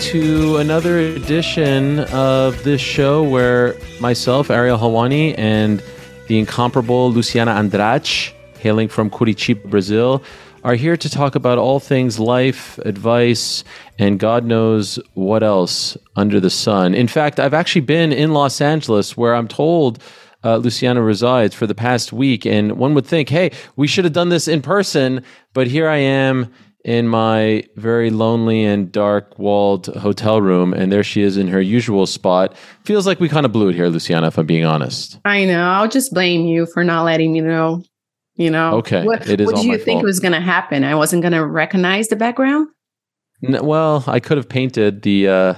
to another edition of this show where myself, Ariel Helwani, and the incomparable Luciana Andrade, hailing from Curitiba, Brazil, are here to talk about all things life, advice, and God knows what else under the sun. In fact, I've actually been in Los Angeles where I'm told uh, Luciana resides for the past week, and one would think, hey, we should have done this in person, but here I am in my very lonely and dark walled hotel room, and there she is in her usual spot. Feels like we kind of blew it here, Luciana, if I'm being honest. I know. I'll just blame you for not letting me know. You know, Okay, What, it is what did you think fault. was going to happen? I wasn't going to recognize the background. N- well, I could have painted the uh,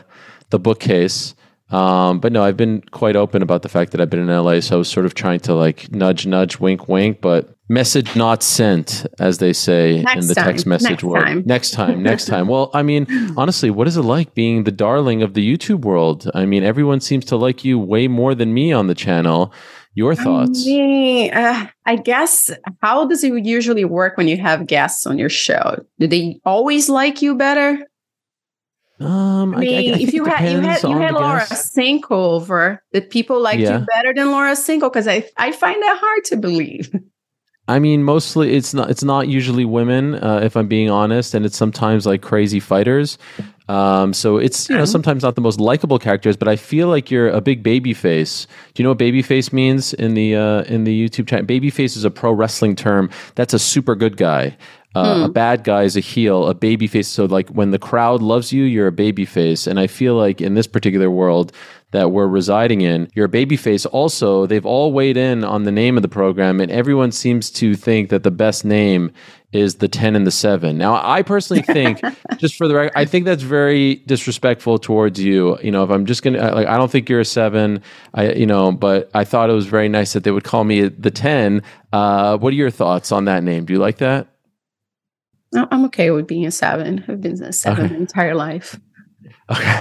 the bookcase, um, but no, I've been quite open about the fact that I've been in LA. So I was sort of trying to like nudge, nudge, wink, wink, but message not sent, as they say in Next the text message next world. time. Next time, next time. Well, I mean, honestly, what is it like being the darling of the YouTube world? I mean, everyone seems to like you way more than me on the channel. Your thoughts? I, mean, uh, I guess, how does it usually work when you have guests on your show? Do they always like you better? Um, I mean, think if you had you had you had Laura. Sanko over, that people liked Yeah. you better than Laura Sanko because I I find that hard to believe. I mean, mostly it's not. It's not usually women, uh, if I'm being honest, and it's sometimes like crazy fighters. Um, so it's you know sometimes not the most likable characters, but I feel like you're a big baby face. Do you know what baby face means in the uh, in the YouTube chat? Baby face is a pro wrestling term. That's a super good guy. Uh, A bad guy is a heel. A baby face. So like when the crowd loves you, you're a baby face. And I feel like in this particular world that we're residing in, you're a baby face. Also, they've all weighed in on the name of the program, and everyone seems to think that the best name is the 10 and the 7. Now, I personally think, just for the record, I think that's very disrespectful towards you. You know, if I'm just going to, like, I don't think you're a 7, I, you know, but I thought it was very nice that they would call me the 10. Uh, what are your thoughts on that name? Do you like that? No, I'm okay with being a seven. I've been a seven Okay. my entire life. Okay.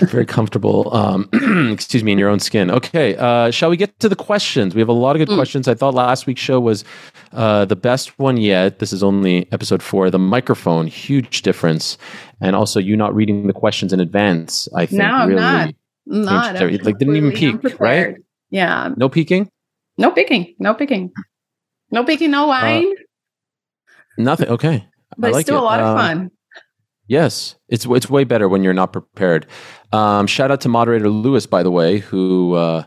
Very comfortable. Um, excuse me, in your own skin. Okay. Uh, shall we get to the questions? We have a lot of good Mm. questions. I thought last week's show was uh, the best one yet. This is only episode four. The microphone, huge difference. And also, you not reading the questions in advance, I think No, I'm really. not. Not like, didn't even peek, right? Yeah. No peeking? No peeking. No peeking. No peeking, no wine. Nothing. Okay. but like still it. a lot of Um, fun. Yes, it's it's way better when you're not prepared. Um, shout out to moderator Lewis, by the way, who uh,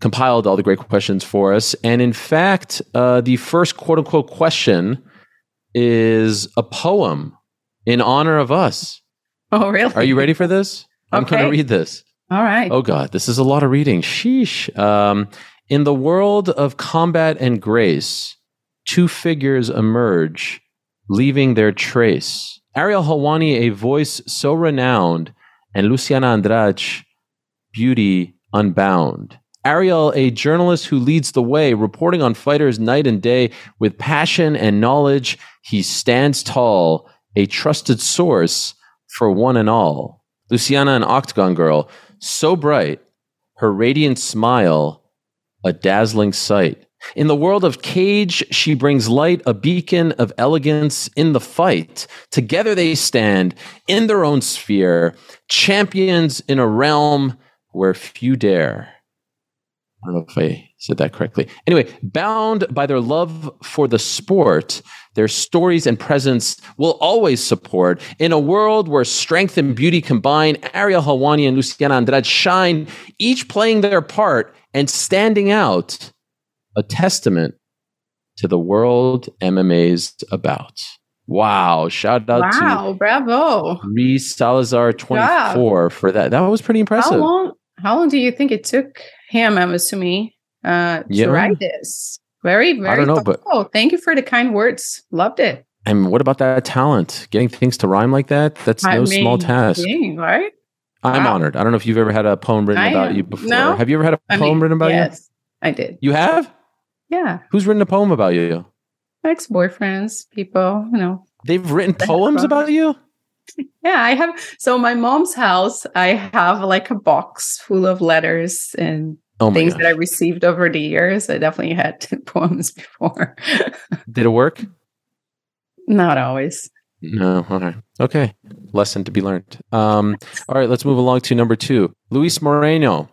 compiled all the great questions for us. And in fact, uh, the first quote unquote question is a poem in honor of us. Oh, really? Are you ready for this? I'm going to read this. All right. Oh God, this is a lot of reading. Sheesh. Um, in the world of combat and grace, two figures emerge, leaving their trace. Ariel Helwani, a voice so renowned, and Luciana Andrade, beauty unbound. Ariel, a journalist who leads the way, reporting on fighters night and day with passion and knowledge. He stands tall, a trusted source for one and all. Luciana, an octagon girl, so bright, her radiant smile, a dazzling sight. In the world of cage, she brings light, a beacon of elegance in the fight. Together they stand in their own sphere, champions in a realm where few dare. I don't know if I said that correctly. Anyway, bound by their love for the sport, their stories and presence will always support. In a world where strength and beauty combine, Ariel Helwani and Luciana Andrade shine, each playing their part and standing out, a testament to the world MMA's about. Wow. Shout out to wow. Bravo. Reese Salazar 24 for that. That was pretty impressive. How long, how long do you think it took him, I'm assuming, uh, to Yeah. write this? Very, very I don't know, but-. Thank you for the kind words. Loved it. And what about that talent? Getting things to rhyme like that? That's I no small task. dang, right? I'm wow. honored. I don't know if you've ever had a poem written I about am. you before. No. Have you ever had a poem mean, written about you? yes, I did. You have? Yeah. Who's written a poem about you? Ex boyfriends, people, you know. They've written poems about you? Yeah, I have. So, my mom's house, I have like a box full of letters and Oh things gosh. that I received over the years. I definitely had poems before. Did it work? Not always. No. Okay. Okay. Lesson to be learned. Um, all right. Let's move along to number two. Luis Moreno.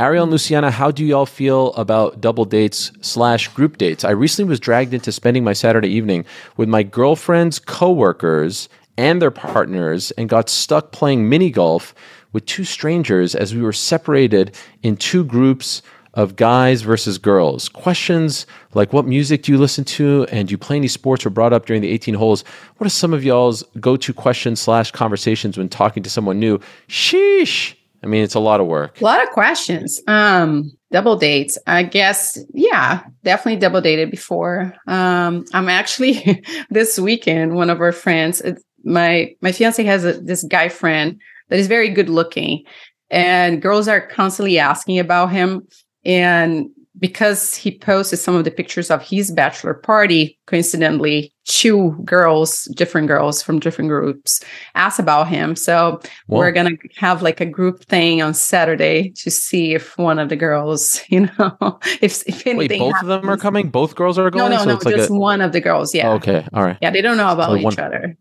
Ariel and Luciana, how do y'all feel about double dates slash group dates? I recently was dragged into spending my Saturday evening with my girlfriend's coworkers and their partners and got stuck playing mini golf with two strangers as we were separated in two groups of guys versus girls. Questions like what music do you listen to and do you play any sports were brought up during the 18 holes. What are some of y'all's go-to questions slash conversations when talking to someone new? Sheesh. I mean, it's a lot of work. A lot of questions. Um, double dates. I guess, yeah, definitely double dated before. Um, I'm actually this weekend, one of our friends, my my fiance has a, this guy friend that is very good looking, and girls are constantly asking about him. And because he posted some of the pictures of his bachelor party, coincidentally, two girls, different girls from different groups, asked about him. So Whoa. we're gonna have like a group thing on Saturday to see if one of the girls, you know, if if anything. Wait, both happens. of them are coming. Both girls are going. No, no, so no, just like a... one of the girls. Yeah. okay. All right. Yeah, they don't know about so each one... other.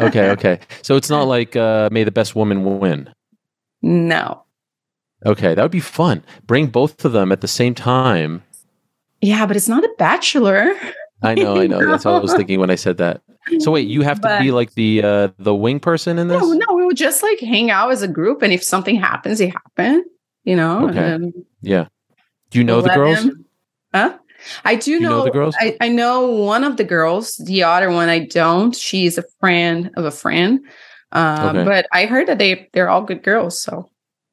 okay. Okay. So it's not like uh, may the best woman win. No. Okay, that would be fun. Bring both of them at the same time. Yeah, but it's not a bachelor. I know, I know. That's all I was thinking when I said that. So wait, you have to but, be like the uh the wing person in this? No, no, we would just like hang out as a group and if something happens, it happened. You know? Okay. yeah. Do you know the girls? Him, huh? I do, do know, know, the girls. I, I know one of the girls. The other one I don't. She's a friend of a friend. Uh, okay. But I heard that they they're all good girls. So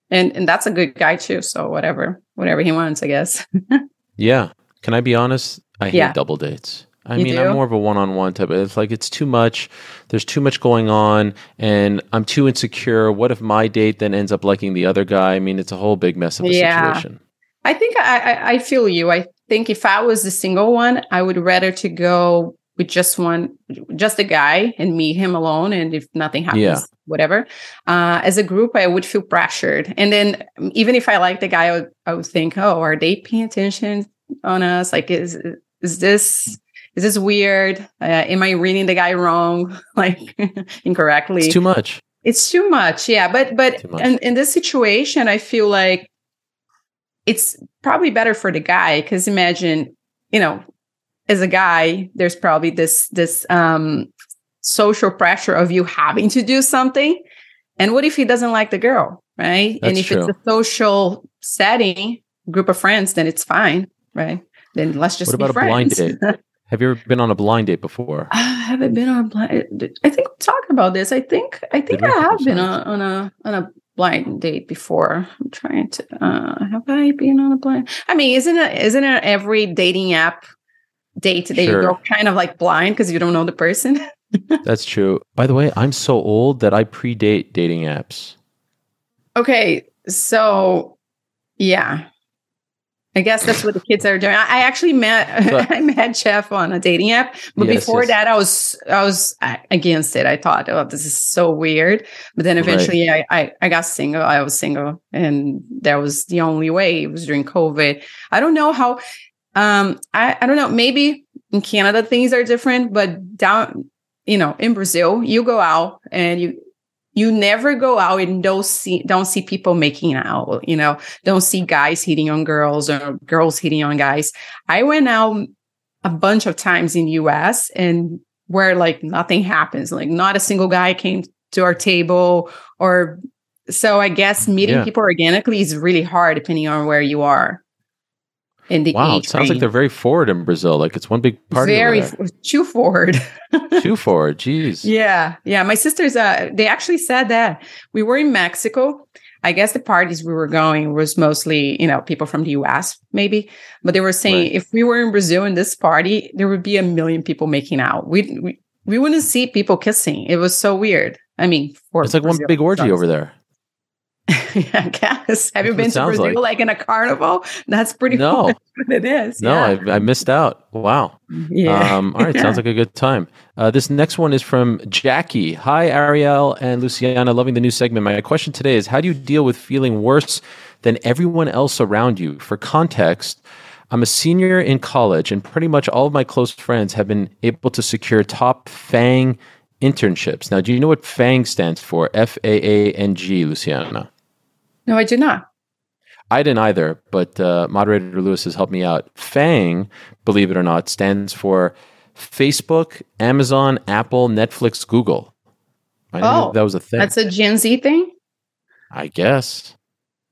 and and that's a good guy too. So whatever, whatever he wants, I guess. yeah. Can I be honest? I hate yeah. double dates. I you mean, do? I'm more of a one-on-one type. Of, it's like it's too much. There's too much going on, and I'm too insecure. What if my date then ends up liking the other guy? I mean, it's a whole big mess of a yeah. situation. I think I, I, I feel you. I think if I was the single one, I would rather to go with just one, just a guy and meet him alone. And if nothing happens, yeah. whatever. Uh, as a group, I would feel pressured. And then even if I like the guy, I would, I would think, oh, are they paying attention on us? Like, is is this is this weird? Uh, am I reading the guy wrong, like incorrectly? It's too much. It's too much. Yeah, but but in, in this situation, I feel like it's probably better for the guy because imagine, you know, as a guy, there's probably this this um, social pressure of you having to do something. And what if he doesn't like the girl, right? That's and if true. it's a social setting, group of friends, then it's fine, right? Then let's just what about a blind date? Have you ever been on a blind date before? I haven't been on a blind. I think talking about this. I think I think I have been on, on a on a blind date before. I'm trying to. Uh, have I been on a blind? I mean, isn't it isn't it every dating app date that sure. You're kind of like blind because you don't know the person. That's true. By the way, I'm so old that I predate dating apps. Okay, so yeah, I guess that's what the kids are doing. I actually met but, I met Jeff on a dating app, but yes, before yes. that, I was I was against it. I thought, oh, this is so weird. But then eventually, right. I, I I got single. I was single, and that was the only way. It was during COVID. I don't know how um, I, I don't know, maybe in Canada things are different, but down, you know, in Brazil, you go out and you you never go out and don't see don't see people making out, you know, don't see guys hitting on girls or girls hitting on guys. I went out a bunch of times in US and where like nothing happens, like not a single guy came to our table or so I guess meeting yeah. people organically is really hard depending on where you are in the wow, it sounds like they're very forward in Brazil. Like it's one big party. Very too forward. too forward. Jeez. Yeah, yeah. My sisters, uh, they actually said that we were in Mexico. I guess the parties we were going was mostly, you know, people from the US, maybe. But they were saying right. if we were in Brazil in this party, there would be a million people making out. We we, we wouldn't see people kissing. It was so weird. I mean, it's like Brazil, one big orgy over there. I guess. Have you been to Brazil like. like. in a carnival? That's pretty no. cool. it is. No, yeah. I, I, missed out. Wow. Yeah. Um, all right. Sounds like a good time. Uh, this next one is from Jackie. Hi, Ariel and Luciana. Loving the new segment. My question today is how do you deal with feeling worse than everyone else around you? For context, I'm a senior in college, and pretty much all of my close friends have been able to secure top FANG internships. Now, do you know what FANG stands for? F A A N G, Luciana. No, I do not. I didn't either, but uh, moderator Lewis has helped me out. FANG, believe it or not, stands for Facebook, Amazon, Apple, Netflix, Google. I oh, that was a thing. That's a Gen Z thing. I guess.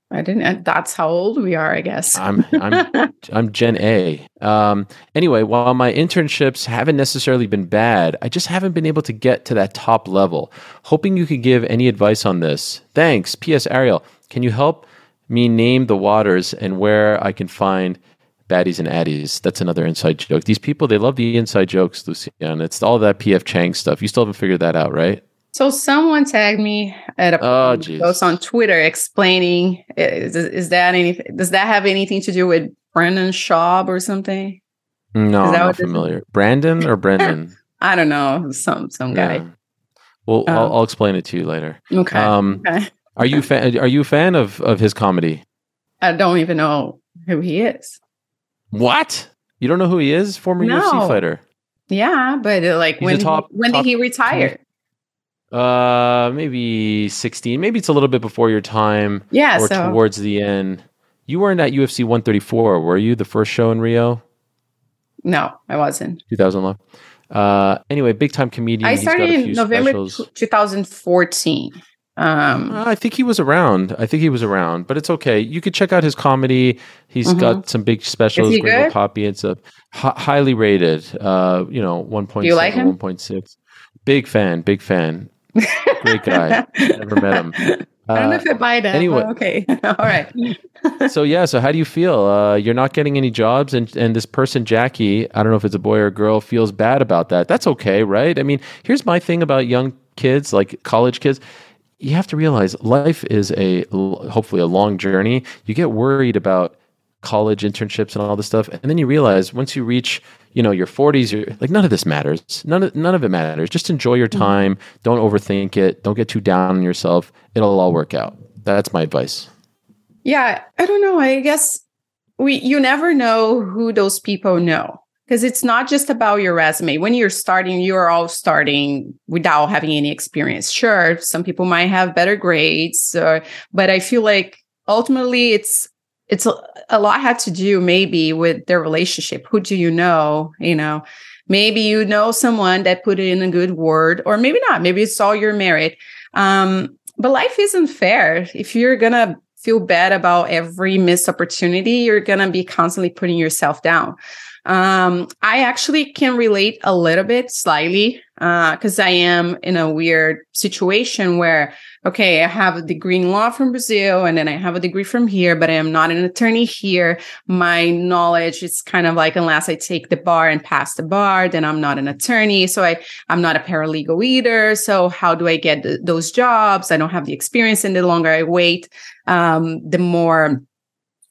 I didn't. That's how old we are, I guess. I'm I'm I'm Gen A. Um, anyway, while my internships haven't necessarily been bad, I just haven't been able to get to that top level. Hoping you could give any advice on this. Thanks. P.S. Ariel, can you help me name the waters and where I can find baddies and addies? That's another inside joke. These people they love the inside jokes, Lucian. It's all that P.F. Chang stuff. You still haven't figured that out, right? So someone tagged me at a oh, post on Twitter explaining is, is that any does that have anything to do with Brandon Schaub or something? No, I'm not familiar. Brandon or Brendan? I don't know. Some some guy. Yeah. Well, um, I'll, I'll, explain it to you later. Okay. Um, okay. Are you fan? Are you a fan of of his comedy? I don't even know who he is. What? You don't know who he is? Former no. UFC fighter. Yeah, but uh, like He's when top, he, when top, did he retire? Uh, maybe 16. Maybe it's a little bit before your time. Yeah. Or so. towards the end. You weren't at UFC 134, were you? The first show in Rio? No, I wasn't. 2011. Uh, anyway, big time comedian. I started in November t- 2014. Um, uh, I think he was around. I think he was around, but it's okay. You could check out his comedy. He's mm-hmm. got some big specials. Gringo Papi. It's a h- highly rated. Uh, you know, one point seven, like one point six. Big fan. Big fan. Great guy. Never met him. I don't know if I buy that. Anyway, okay, all right. so yeah, so how do you feel? Uh, you're not getting any jobs, and and this person Jackie, I don't know if it's a boy or a girl, feels bad about that. That's okay, right? I mean, here's my thing about young kids, like college kids. You have to realize life is a hopefully a long journey. You get worried about college internships and all this stuff, and then you realize once you reach you know your 40s you're like none of this matters. None of, none of it matters. Just enjoy your mm-hmm. time. Don't overthink it. Don't get too down on yourself. It'll all work out. That's my advice. Yeah i don't know. I guess we you never know who those people know because it's not just about your resume when you're starting you're all starting without having any experience sure some people might have better grades or, but i feel like ultimately it's it's a, a lot had to do maybe with their relationship. Who do you know? You know, maybe you know someone that put in a good word, or maybe not. Maybe it's all you're married. Um, but life isn't fair. If you're gonna feel bad about every missed opportunity, you're gonna be constantly putting yourself down. Um, I actually can relate a little bit slightly uh, because uh, I am in a weird situation where okay, I have a degree in law from Brazil and then I have a degree from here, but I am not an attorney here. My knowledge is kind of like, unless I take the bar and pass the bar, then I'm not an attorney. So I, I'm not a paralegal either. So how do I get th- those jobs? I don't have the experience. And the longer I wait, um, the more,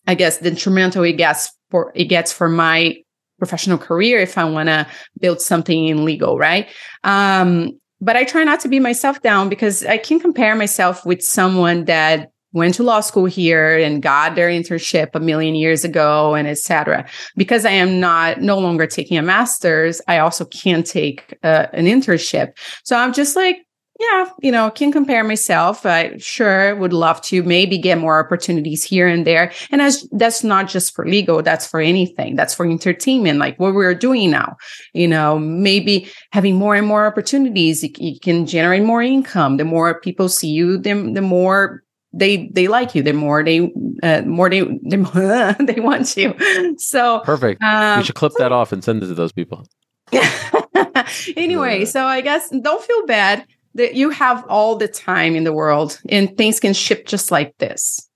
I guess, detrimental it gets for, it gets for my professional career if I want to build something in legal, right? Um, but I try not to be myself down because I can compare myself with someone that went to law school here and got their internship a million years ago and etc because i am not no longer taking a master's i also can't take uh, an internship so i'm just like yeah, you know, can compare myself. I sure would love to maybe get more opportunities here and there. And as that's not just for legal, that's for anything. That's for entertainment, like what we're doing now. You know, maybe having more and more opportunities, you, you can generate more income. The more people see you, the, the more they they like you the more they uh, more they the more they want you so perfect um, you should clip that off and send it to those people anyway so i guess don't feel bad that you have all the time in the world and things can ship just like this.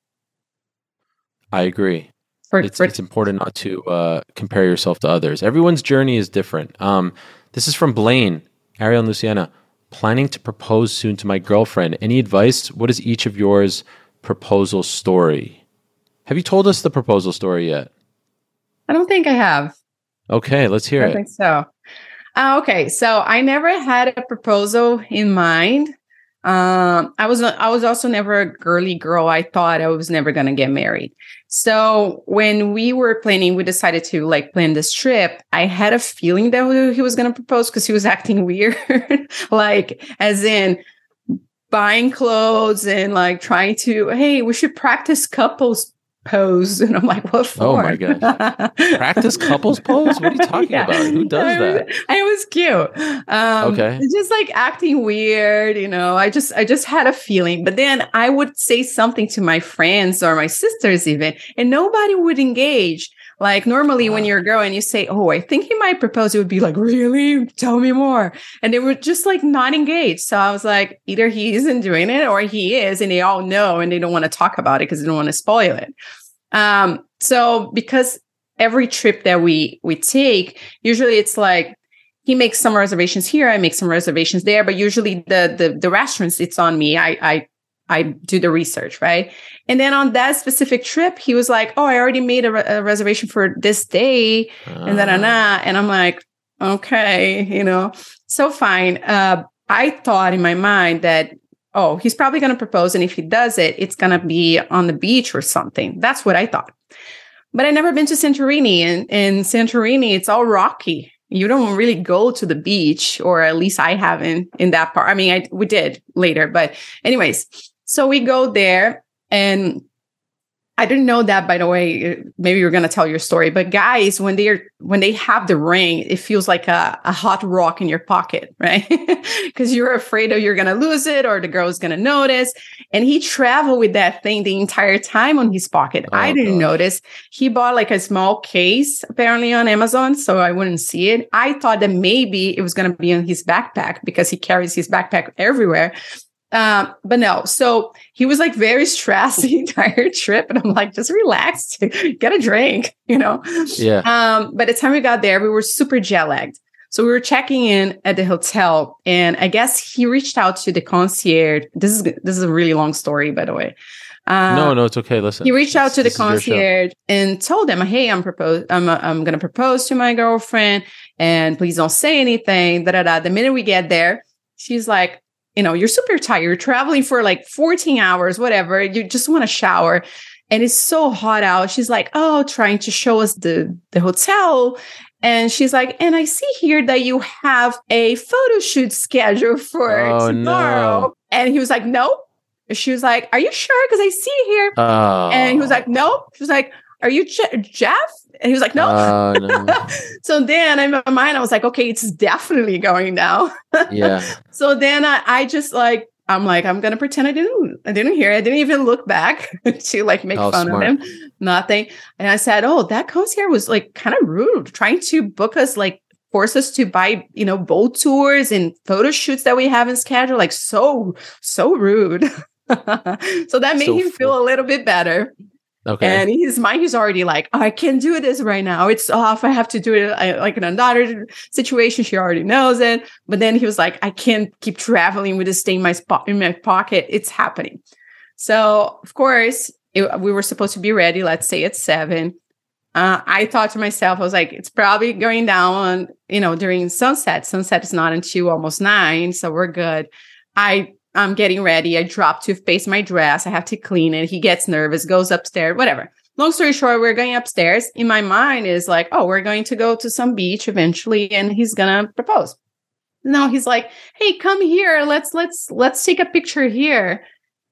I agree. For, it's, for, it's important not to uh, compare yourself to others. Everyone's journey is different. Um, this is from Blaine, Ariel and Luciana. Planning to propose soon to my girlfriend. Any advice? What is each of yours proposal story? Have you told us the proposal story yet? I don't think I have. Okay, let's hear I it. I think so. Uh, okay, so I never had a proposal in mind. Um, I was I was also never a girly girl. I thought I was never gonna get married. So when we were planning, we decided to like plan this trip. I had a feeling that he was gonna propose because he was acting weird, like as in buying clothes and like trying to hey we should practice couples pose. And i'm like what for oh my god practice couples pose? What are you talking yeah. about? Who does that? I was cute. Um okay. just like acting weird you know? I just i just had a feeling. But then i would say something to my friends or my sisters even and nobody would engage like normally wow. when you're a girl and you say, Oh, I think he might propose, it would be like, Really? Tell me more. And they were just like not engaged. So I was like, either he isn't doing it or he is, and they all know and they don't want to talk about it because they don't want to spoil it. Um, so because every trip that we we take, usually it's like he makes some reservations here, I make some reservations there, but usually the the the restaurants it's on me. I I I do the research, right? And then on that specific trip, he was like, "Oh, I already made a, re- a reservation for this day," uh. and then and I'm like, "Okay, you know, so fine." Uh, I thought in my mind that, oh, he's probably going to propose, and if he does it, it's going to be on the beach or something. That's what I thought. But I never been to Santorini, and in Santorini, it's all rocky. You don't really go to the beach, or at least I haven't in that part. I mean, I we did later, but anyways, so we go there and I didn't know that by the way. Uh, maybe you're gonna tell your story, but guys, when they're when they have the ring, it feels like a, a hot rock in your pocket, right? Because you're afraid of you're gonna lose it or the girl's gonna notice. And he traveled with that thing the entire time on his pocket. Oh, I didn't gosh. notice. He bought like a small case apparently on Amazon, so I wouldn't see it. I thought that maybe it was gonna be in his backpack because he carries his backpack everywhere. Um, but no, so he was like very stressed the entire trip. And I'm like, just relax, get a drink, you know? Yeah. Um, by the time we got there, we were super jet lagged. So we were checking in at the hotel, and I guess he reached out to the concierge. This is this is a really long story, by the way. Uh, no, no, it's okay. Listen, he reached out to the concierge and told them, "Hey, I'm propose. I'm uh, I'm gonna propose to my girlfriend, and please don't say anything." Da da da. The minute we get there, she's like, you know, you're super tired, you're traveling for like 14 hours, whatever, you just want to shower. And it's so hot out. She's like, oh, trying to show us the, the hotel. And she's like, and I see here that you have a photo shoot scheduled for oh, tomorrow. No. And he was like, no. She was like, are you sure? Because I see here. Oh. And he was like, no. She was like, are you Je- Jeff? And he was like, no. Uh, no. so then in my mind, I was like, okay, it's definitely going now. yeah. So then I, I just like, I'm like, I'm gonna pretend I didn't, I didn't hear. I didn't even look back to like make oh, fun smart. of him. Nothing. And I said, oh, that concierge was like kind of rude, trying to book us like force us to buy, you know, boat tours and photo shoots that we haven't scheduled. Like so, so rude. so that made so him feel a little bit better. Okay. And his mind, he's already like, I can't do this right now. It's off. I have to do it like in another situation. She already knows it. But then he was like, I can't keep traveling with this thing in my, spot, in my pocket. It's happening. So, of course, it, we were supposed to be ready, let's say at seven. Uh, I thought to myself, I was like, it's probably going down, you know, during sunset. Sunset is not until almost nine. So we're good. I I'm getting ready. I drop toothpaste my dress. I have to clean it. He gets nervous, goes upstairs, whatever. Long story short, we're going upstairs. In my mind is like, oh, we're going to go to some beach eventually and he's going to propose. No, he's like, hey, come here. Let's, let's, let's take a picture here.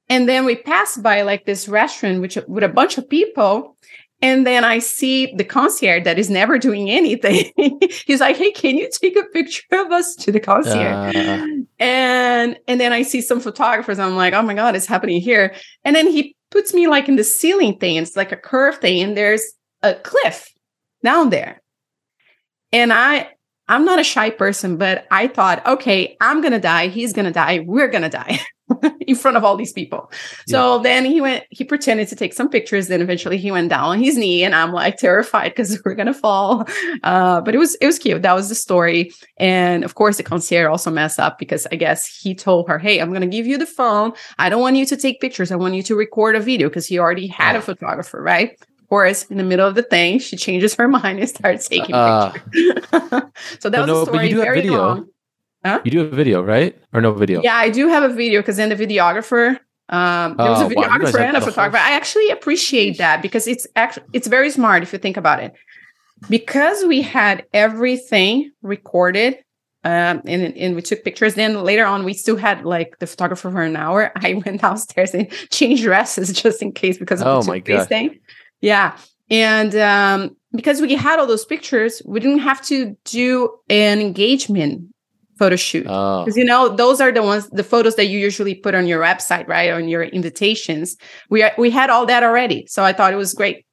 And then we pass by like this restaurant, which with a bunch of people. And then I see the concierge that is never doing anything. He's like, "Hey, can you take a picture of us to the concierge?" Uh. And and then I see some photographers. I'm like, "Oh my god, it's happening here!" And then he puts me like in the ceiling thing. It's like a curve thing, and there's a cliff down there. And I I'm not a shy person, but I thought, okay, I'm gonna die. He's gonna die. We're gonna die. in front of all these people. So yeah. then he went, he pretended to take some pictures. Then eventually he went down on his knee and I'm like terrified because we're going to fall. Uh, but it was, it was cute. That was the story. And of course the concierge also messed up because I guess he told her, Hey, I'm going to give you the phone. I don't want you to take pictures. I want you to record a video because he already had a photographer, right? Of course, in the middle of the thing, she changes her mind and starts taking uh, pictures. so that was no, the story. Very long. Huh? You do a video, right? Or no video? Yeah, I do have a video because then the videographer um, there was a oh, videographer wow, and a photographer. I actually appreciate that because it's actually it's very smart if you think about it. Because we had everything recorded um, and, and we took pictures. Then later on, we still had like the photographer for an hour. I went downstairs and changed dresses just in case because of oh the my god thing. Yeah, and um, because we had all those pictures, we didn't have to do an engagement photo shoot because oh. you know those are the ones the photos that you usually put on your website right on your invitations we we had all that already so i thought it was great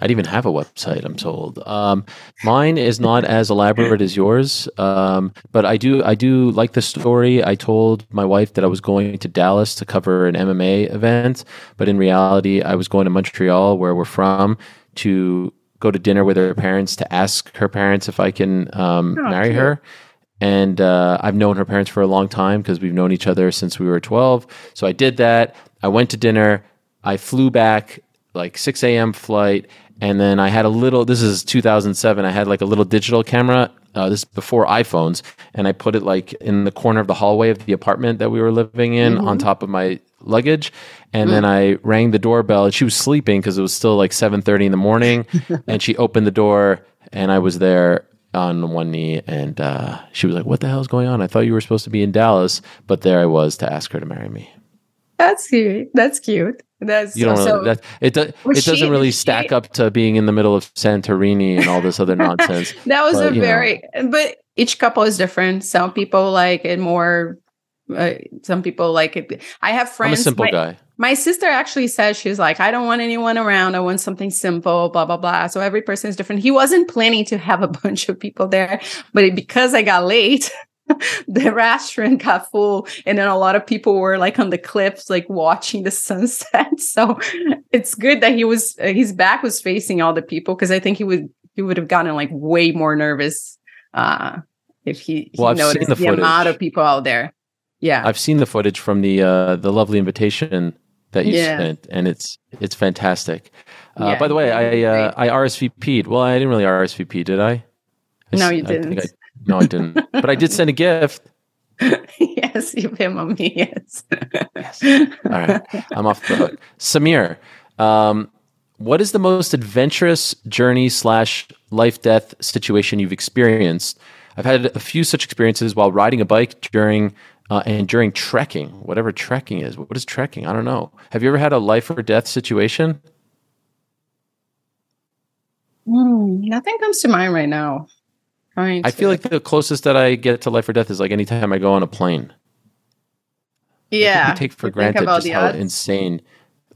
I didn't even have a website. I'm told. Um, mine is not as elaborate as yours, um, but I do. I do like the story. I told my wife that I was going to Dallas to cover an MMA event, but in reality, I was going to Montreal, where we're from, to go to dinner with her parents to ask her parents if I can um, oh, marry cute. her. And uh, I've known her parents for a long time because we've known each other since we were 12. So I did that. I went to dinner. I flew back like 6 a.m. flight and then I had a little. This is 2007. I had like a little digital camera. Uh, this is before iPhones, and I put it like in the corner of the hallway of the apartment that we were living in, mm-hmm. on top of my luggage. And mm-hmm. then I rang the doorbell. And she was sleeping because it was still like 7:30 in the morning, and she opened the door, and I was there on one knee, and uh, she was like, "What the hell is going on? I thought you were supposed to be in Dallas, but there I was to ask her to marry me." That's cute. That's cute. That's you don't so, really, that it do, it doesn't really stack she, up to being in the middle of Santorini and all this other nonsense. that was but, a very know. but each couple is different. Some people like it more. Uh, some people like it. I have friends. I'm a simple my, guy. My sister actually says she's like, I don't want anyone around. I want something simple. Blah blah blah. So every person is different. He wasn't planning to have a bunch of people there, but because I got late. the restaurant got full and then a lot of people were like on the cliffs like watching the sunset so it's good that he was uh, his back was facing all the people because i think he would he would have gotten like way more nervous uh if he, he well, noticed the, the amount of people out there yeah i've seen the footage from the uh the lovely invitation that you yeah. sent and it's it's fantastic uh, yeah, by the way i uh, i rsvp'd well i didn't really rsvp did i, I no you didn't I, no, I didn't. but I did send a gift. yes, you pay me. Yes. yes. All right. I'm off the hook. Samir, um, what is the most adventurous journey slash life death situation you've experienced? I've had a few such experiences while riding a bike during uh, and during trekking, whatever trekking is. What is trekking? I don't know. Have you ever had a life or death situation? Mm, nothing comes to mind right now. I feel like the closest that I get to life or death is like anytime I go on a plane. Yeah, we take for granted just how odds. insane.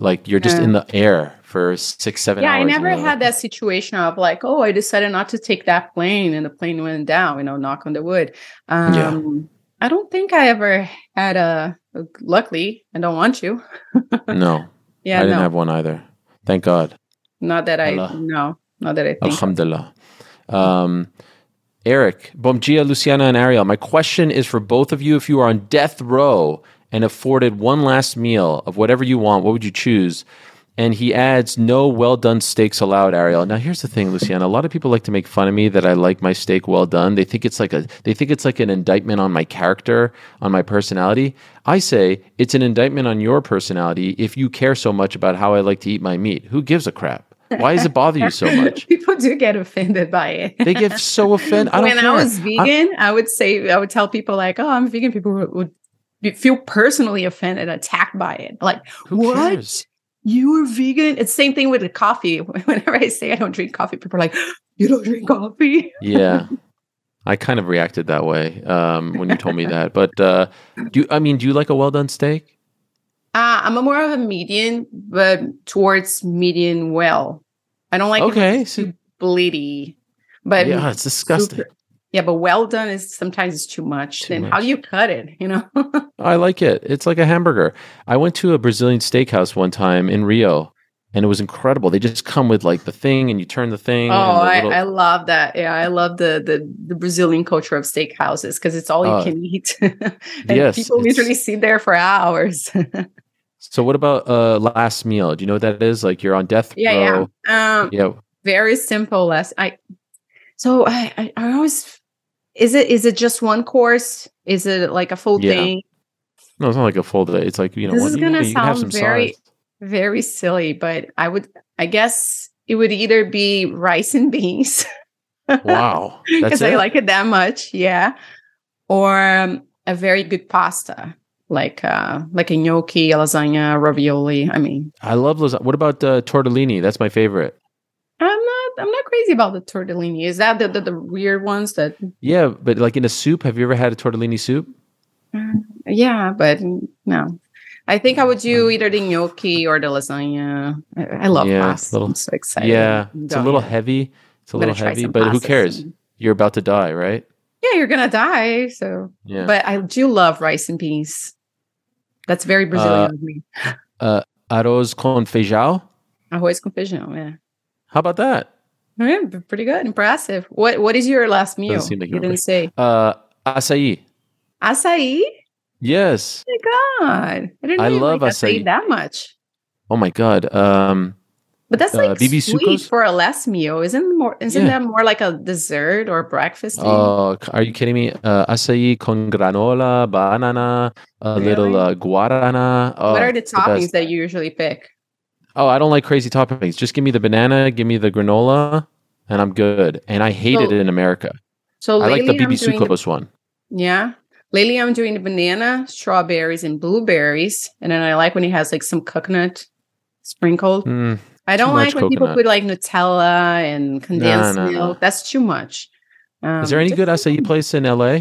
Like you're just yeah. in the air for six, seven yeah. I never had that situation of like, oh, I decided not to take that plane and the plane went down. You know, knock on the wood. Um, yeah. I don't think I ever had a. Luckily, I don't want you. no. Yeah, I didn't no. have one either. Thank God. Not that I Allah. no, not that I think. Alhamdulillah. Um, Eric, Bom dia, Luciana and Ariel. My question is for both of you. If you are on death row and afforded one last meal of whatever you want, what would you choose? And he adds, no well done steaks allowed, Ariel. Now here's the thing, Luciana. A lot of people like to make fun of me that I like my steak well done. They think it's like a they think it's like an indictment on my character, on my personality. I say it's an indictment on your personality if you care so much about how I like to eat my meat. Who gives a crap? Why does it bother you so much? People do get offended by it. They get so offended. I when care. I was vegan, I, I, would say I would tell people like, "Oh, I'm vegan." People would, would feel personally offended, attacked by it. Like, what? Cares? You are vegan? It's the same thing with the coffee. Whenever I say I don't drink coffee, people are like, "You don't drink coffee?" Yeah. I kind of reacted that way um, when you told me that. But uh, do you, I mean, do you like a well done steak? Uh, I'm a more of a median, but towards median well. I don't like okay, it too bleedy. But yeah, it's disgusting. Super, yeah, but well done is sometimes it's too much. Too then much. how do you cut it? You know. I like it. It's like a hamburger. I went to a Brazilian steakhouse one time in Rio, and it was incredible. They just come with like the thing, and you turn the thing. Oh, the little... I, I, love that. Yeah, I love the the, the Brazilian culture of steakhouses because it's all you uh, can eat. and yes, people literally sit there for hours. So what about uh last meal? Do you know what that is? Like you're on death yeah, row. Yeah. Um yeah. Very simple last I so I, I, I always is it is it just one course? Is it like a full yeah. thing? No, it's not like a full day. It's like you know, this one, is gonna you, sound you very, size. very silly, but I would, I guess it would either be rice and beans. wow, because I like it that much, yeah, or um, a very good pasta like uh like a gnocchi, a lasagna, ravioli. I mean, I love lasagna. What about uh, tortellini? That's my favorite. I'm not. I'm not crazy about the tortellini. Is that the, the, the weird ones that? Yeah, but like in a soup, have you ever had a tortellini soup? Uh, yeah, but no. I think I would do mm. either the gnocchi or the lasagna. I, I love yeah, pasta. Little, I'm so excited. Yeah, it's a little heavy. It's a little heavy, but who cares? You're about to die, right? Yeah, you're gonna die. So, yeah. But I do love rice and peas. That's very Brazilian uh, of me. Uh, arroz con feijão. Arroz com feijão. Yeah. How about that? Yeah, pretty good. Impressive. What What is your last meal? Like you didn't say. Uh, açaí. Açaí. Yes. Oh my God, I didn't I love like açaí. açaí that much. Oh my God. Um, but that's like uh, sweet Sucos? for a last meal, isn't more? Isn't yeah. that more like a dessert or breakfast? Oh, uh, are you kidding me? Uh, acai con granola, banana, a really? little uh, guarana. Oh, what are the toppings the that you usually pick? Oh, I don't like crazy toppings. Just give me the banana, give me the granola, and I'm good. And I hate so, it in America. So I like the BB Sucos one. Yeah. Lately, I'm doing the banana, strawberries, and blueberries, and then I like when it has like some coconut sprinkled. Mm, I don't like when coconut. people put like Nutella and condensed no, no, milk. No. That's too much. Um, Is there any good acai place in LA?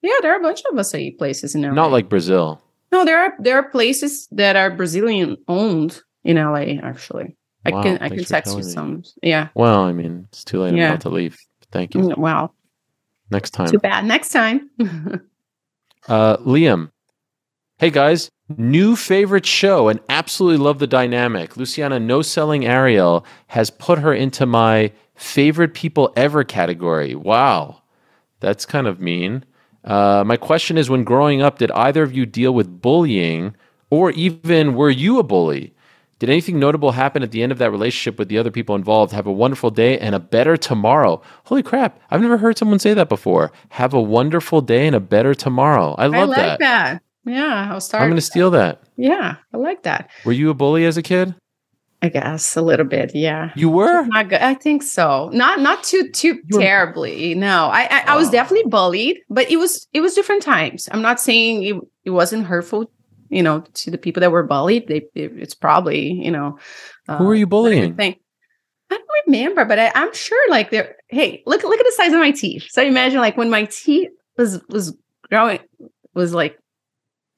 Yeah, there are a bunch of acai places in LA. Not like Brazil. No, there are there are places that are Brazilian owned in LA. Actually, I can I can text you me. some. Yeah. Well, I mean, it's too late. Yeah. I'm about to leave. Thank you. Mm, wow. Next time. Too bad. Next time. uh, Liam. Hey guys, New favorite show and absolutely love the dynamic. Luciana, no selling Ariel, has put her into my favorite people ever category. Wow. That's kind of mean. Uh, my question is when growing up, did either of you deal with bullying or even were you a bully? Did anything notable happen at the end of that relationship with the other people involved? Have a wonderful day and a better tomorrow. Holy crap. I've never heard someone say that before. Have a wonderful day and a better tomorrow. I love I like that. that. Yeah, I'll start. I'm going to steal that. Yeah, I like that. Were you a bully as a kid? I guess a little bit. Yeah, you were. Not good. I think so. Not not too too terribly. No, I I, I, was definitely bullied, but it was it was different times. I'm not saying it, it wasn't hurtful. You know, to the people that were bullied, they it, it's probably you know. Uh, Who are you bullying? I don't remember, but I, I'm sure like there. Hey, look look at the size of my teeth. So imagine like when my teeth was was growing was like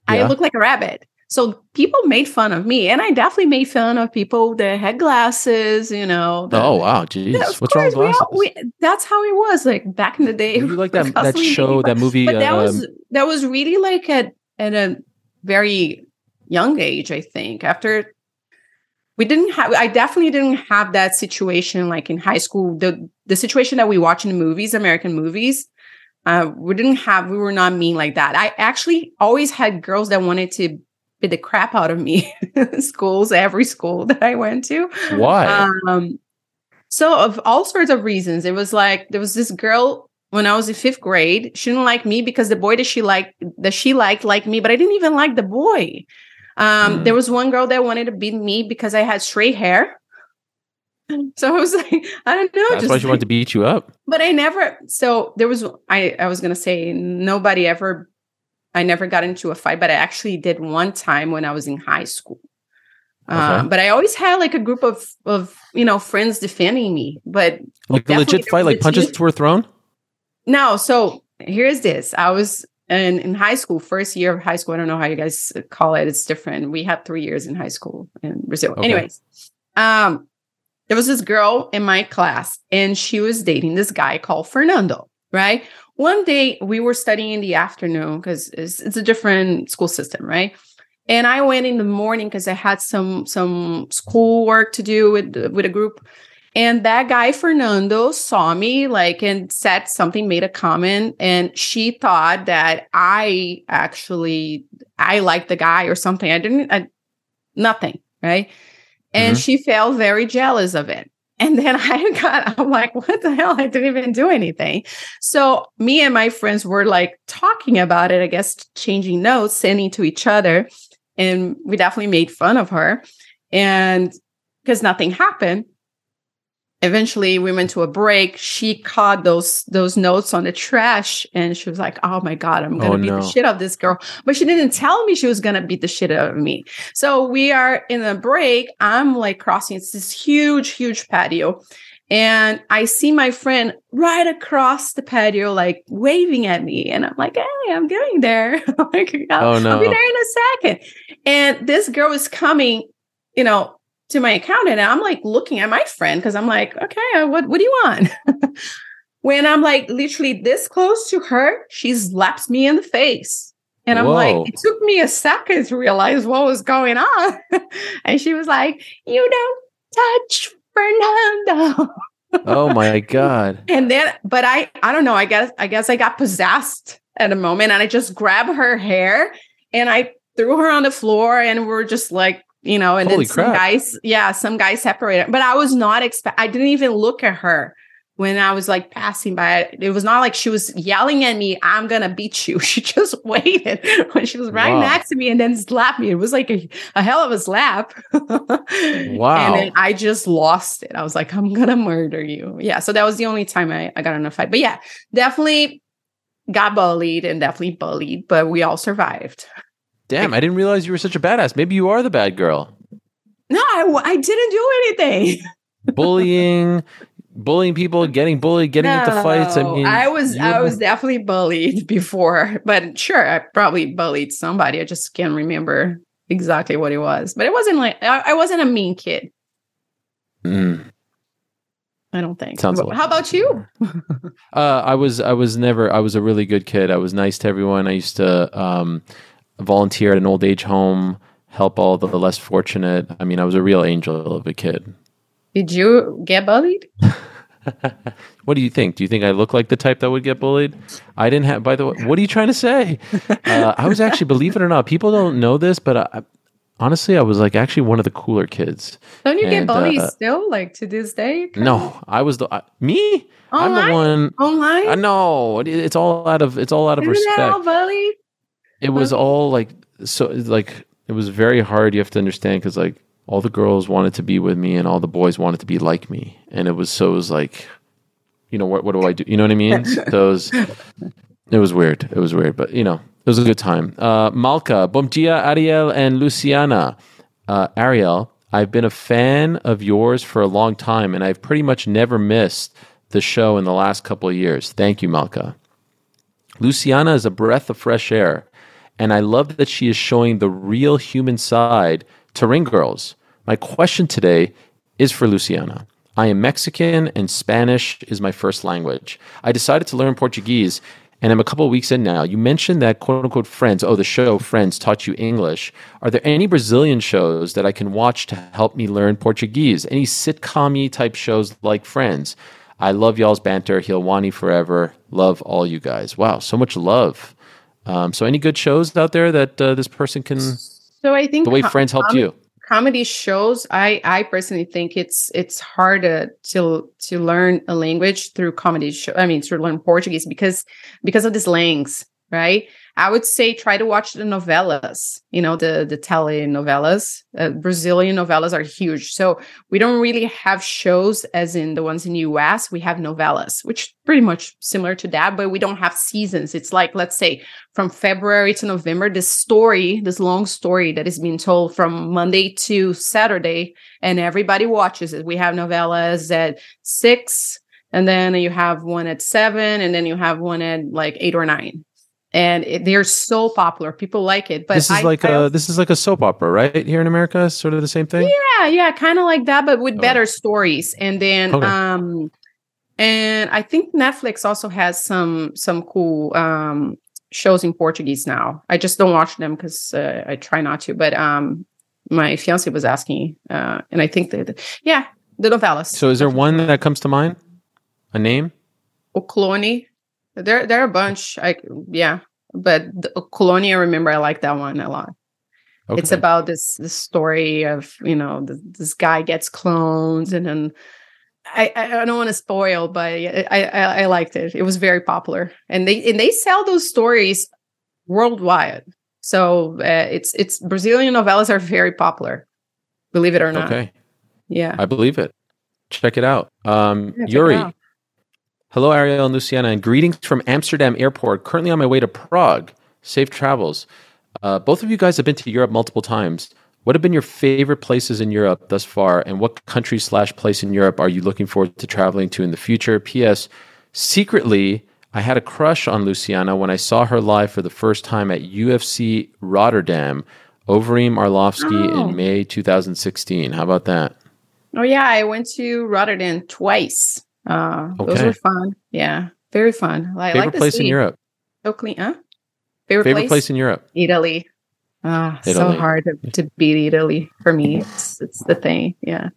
yeah. I look like a rabbit. So people made fun of me, and I definitely made fun of people that had glasses. You know. Oh wow, jeez, yeah, what's wrong with glasses? All, we, that's how it was like back in the day. You like that that show, that movie? But that um, was that was really like at at a very young age. I think after we didn't have, I definitely didn't have that situation like in high school. The the situation that we watch in movies, American movies uh, we didn't have, we were not mean like that. I actually always had girls that wanted to beat the crap out of me schools, every school that I went to. Why? Um, so of all sorts of reasons, it was like there was this girl when I was in fifth grade. She didn't like me because the boy that she liked that she liked liked me, but I didn't even like the boy. Um, mm. There was one girl that wanted to beat me because I had straight hair. So I was like, I don't know. That's why she wanted to beat you up. But I never. So there was. I I was gonna say nobody ever. I never got into a fight, but I actually did one time when I was in high school. Okay. Um, but I always had like a group of of you know friends defending me. But like a legit fight, like punches were thrown. No. So here's this. I was in in high school, first year of high school. I don't know how you guys call it. It's different. We had three years in high school in Brazil. Okay. Anyways, um, there was this girl in my class and she was dating this guy called Fernando, right? One day we were studying in the afternoon because it's, it's, a different school system, right? And I went in the morning because I had some some school work to do with with a group. And that guy Fernando saw me like and said something, made a comment, and she thought that I actually I liked the guy or something. I didn't, I, nothing, right? and mm-hmm. she felt very jealous of it And then I got, I'm like, what the hell? I didn't even do anything. So me and my friends were like talking about it, I guess, changing notes, sending to each other. And we definitely made fun of her. And because nothing happened eventually we went to a break she caught those those notes on the trash and she was like oh my god i'm gonna oh, beat no. the shit out of this girl but she didn't tell me she was gonna beat the shit out of me so we are in a break i'm like crossing it's this huge huge patio and I see my friend right across the patio, like waving at me. And I'm like, hey, I'm getting there. like, I'll, oh, no. I'll be there in a second. And this girl is coming, you know, to my accountant and I'm like looking at my friend because I'm like, okay, uh, what, what do you want? when I'm like literally this close to her, she slaps me in the face. And I'm Whoa. like, it took me a second to realize what was going on. and she was like, you don't touch Fernando. oh my God. And then, but I, I don't know, I guess, I guess I got possessed at a moment and I just grabbed her hair and I threw her on the floor and we're just like you know, and Holy then some guys, yeah, some guys separated. But I was not expect. I didn't even look at her when I was like passing by. It was not like she was yelling at me, "I'm gonna beat you." She just waited when she was right wow. next to me and then slapped me. It was like a, a hell of a slap. wow! And then I just lost it. I was like, "I'm gonna murder you." Yeah. So that was the only time I, I got in a fight. But yeah, definitely got bullied and definitely bullied, but we all survived. Damn, I didn't realize you were such a badass. Maybe you are the bad girl. No, I, I didn't do anything. bullying, bullying people, getting bullied, getting no, into fights. I mean, I was I was definitely bullied before, but sure, I probably bullied somebody. I just can't remember exactly what it was, but it wasn't like I, I wasn't a mean kid. Mm. I don't think. Sounds. How about you? uh, I was. I was never. I was a really good kid. I was nice to everyone. I used to. Um, volunteer at an old age home, help all the less fortunate. I mean, I was a real angel of a kid. Did you get bullied? what do you think? Do you think I look like the type that would get bullied? I didn't have. By the way, what are you trying to say? Uh, I was actually, believe it or not, people don't know this, but I, honestly, I was like actually one of the cooler kids. Don't you and, get bullied uh, still, like to this day? No, I was the me. Online? I'm the one online. I know it's all out of it's all out of Isn't respect. bullied? It was all like so like it was very hard. You have to understand because like all the girls wanted to be with me and all the boys wanted to be like me, and it was so it was like, you know what what do I do? You know what I mean? so it was, it was weird. It was weird, but you know it was a good time. Uh, Malka, bom dia, Ariel, and Luciana. Uh, Ariel, I've been a fan of yours for a long time, and I've pretty much never missed the show in the last couple of years. Thank you, Malka. Luciana is a breath of fresh air and I love that she is showing the real human side to ring girls. My question today is for Luciana. I am Mexican and Spanish is my first language. I decided to learn Portuguese and I'm a couple weeks in now. You mentioned that quote unquote friends, oh, the show Friends taught you English. Are there any Brazilian shows that I can watch to help me learn Portuguese? Any sitcom type shows like Friends? I love y'all's banter. Helwani forever. Love all you guys. Wow, so much love. Um, so, any good shows out there that uh, this person can? So, I think the way com- friends helped com- you. Comedy shows, I I personally think it's it's harder to to learn a language through comedy show. I mean, to learn Portuguese because because of the slangs, right? I would say try to watch the novellas, you know, the the telenovelas. Uh, Brazilian novellas are huge. So we don't really have shows as in the ones in the US. We have novellas, which pretty much similar to that, but we don't have seasons. It's like, let's say, from February to November, this story, this long story that is being told from Monday to Saturday, and everybody watches it. We have novellas at six, and then you have one at seven, and then you have one at like eight or nine and it, they're so popular. People like it. But this is I, like I a this is like a soap opera, right? Here in America, sort of the same thing. Yeah, yeah, kind of like that, but with better stories. And then, okay. um, and I think Netflix also has some some cool um shows in Portuguese now. I just don't watch them because uh, I try not to. But um, my fiance was asking, uh, and I think that yeah, the novellas. So, is there one that comes to mind? A name? O Clone. There, there are a bunch. I yeah, but Colonia. Remember, I like that one a lot. Okay. It's about this this story of you know this, this guy gets clones and then I, I don't want to spoil, but I, I, I liked it. It was very popular, and they and they sell those stories worldwide. So uh, it's it's Brazilian novellas are very popular, believe it or not. Okay. Yeah, I believe it. Check it out. Um, yeah, Yuri. Out. Hello, Ariel and Luciana, and greetings from Amsterdam Airport. Currently on my way to Prague. Safe travels. Uh, both of you guys have been to Europe multiple times. What have been your favorite places in Europe thus far, and what country slash place in Europe are you looking forward to traveling to in the future? P.S. Secretly, I had a crush on Luciana when I saw her live for the first time at UFC Rotterdam, Overeem Arlovski oh. in May 2016. How about that? Oh yeah, I went to Rotterdam twice. Uh, okay. Those were fun. Yeah, very fun. I favorite like place in Europe? So clean, huh? Favorite, favorite place? place? in Europe? Italy. Ah, oh, so hard to, to, beat Italy for me. It's, it's the thing. Yeah.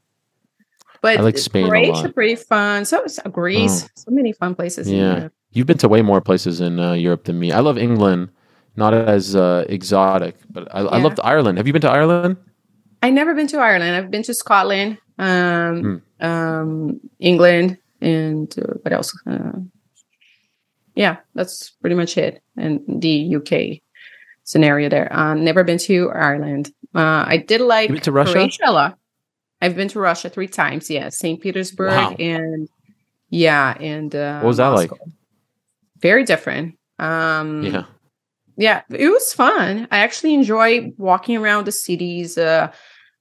But I like Spain Croatia, pretty fun. So, so Greece, oh. so many fun places. Yeah. You've been to way more places in uh, Europe than me. I love England, not as uh, exotic, but I, yeah. I loved Ireland. Have you been to Ireland? I never been to Ireland. I've been to Scotland, um, mm. um, England, and uh, what else? Uh, yeah, that's pretty much it. And the UK scenario there. Uh, never been to Ireland. Uh, I did like to Russia. Croatia. I've been to Russia three times. Yeah, St. Petersburg wow. and yeah, and uh, what was that Moscow. like? Very different. Um, yeah, yeah, it was fun. I actually enjoy walking around the cities. Uh,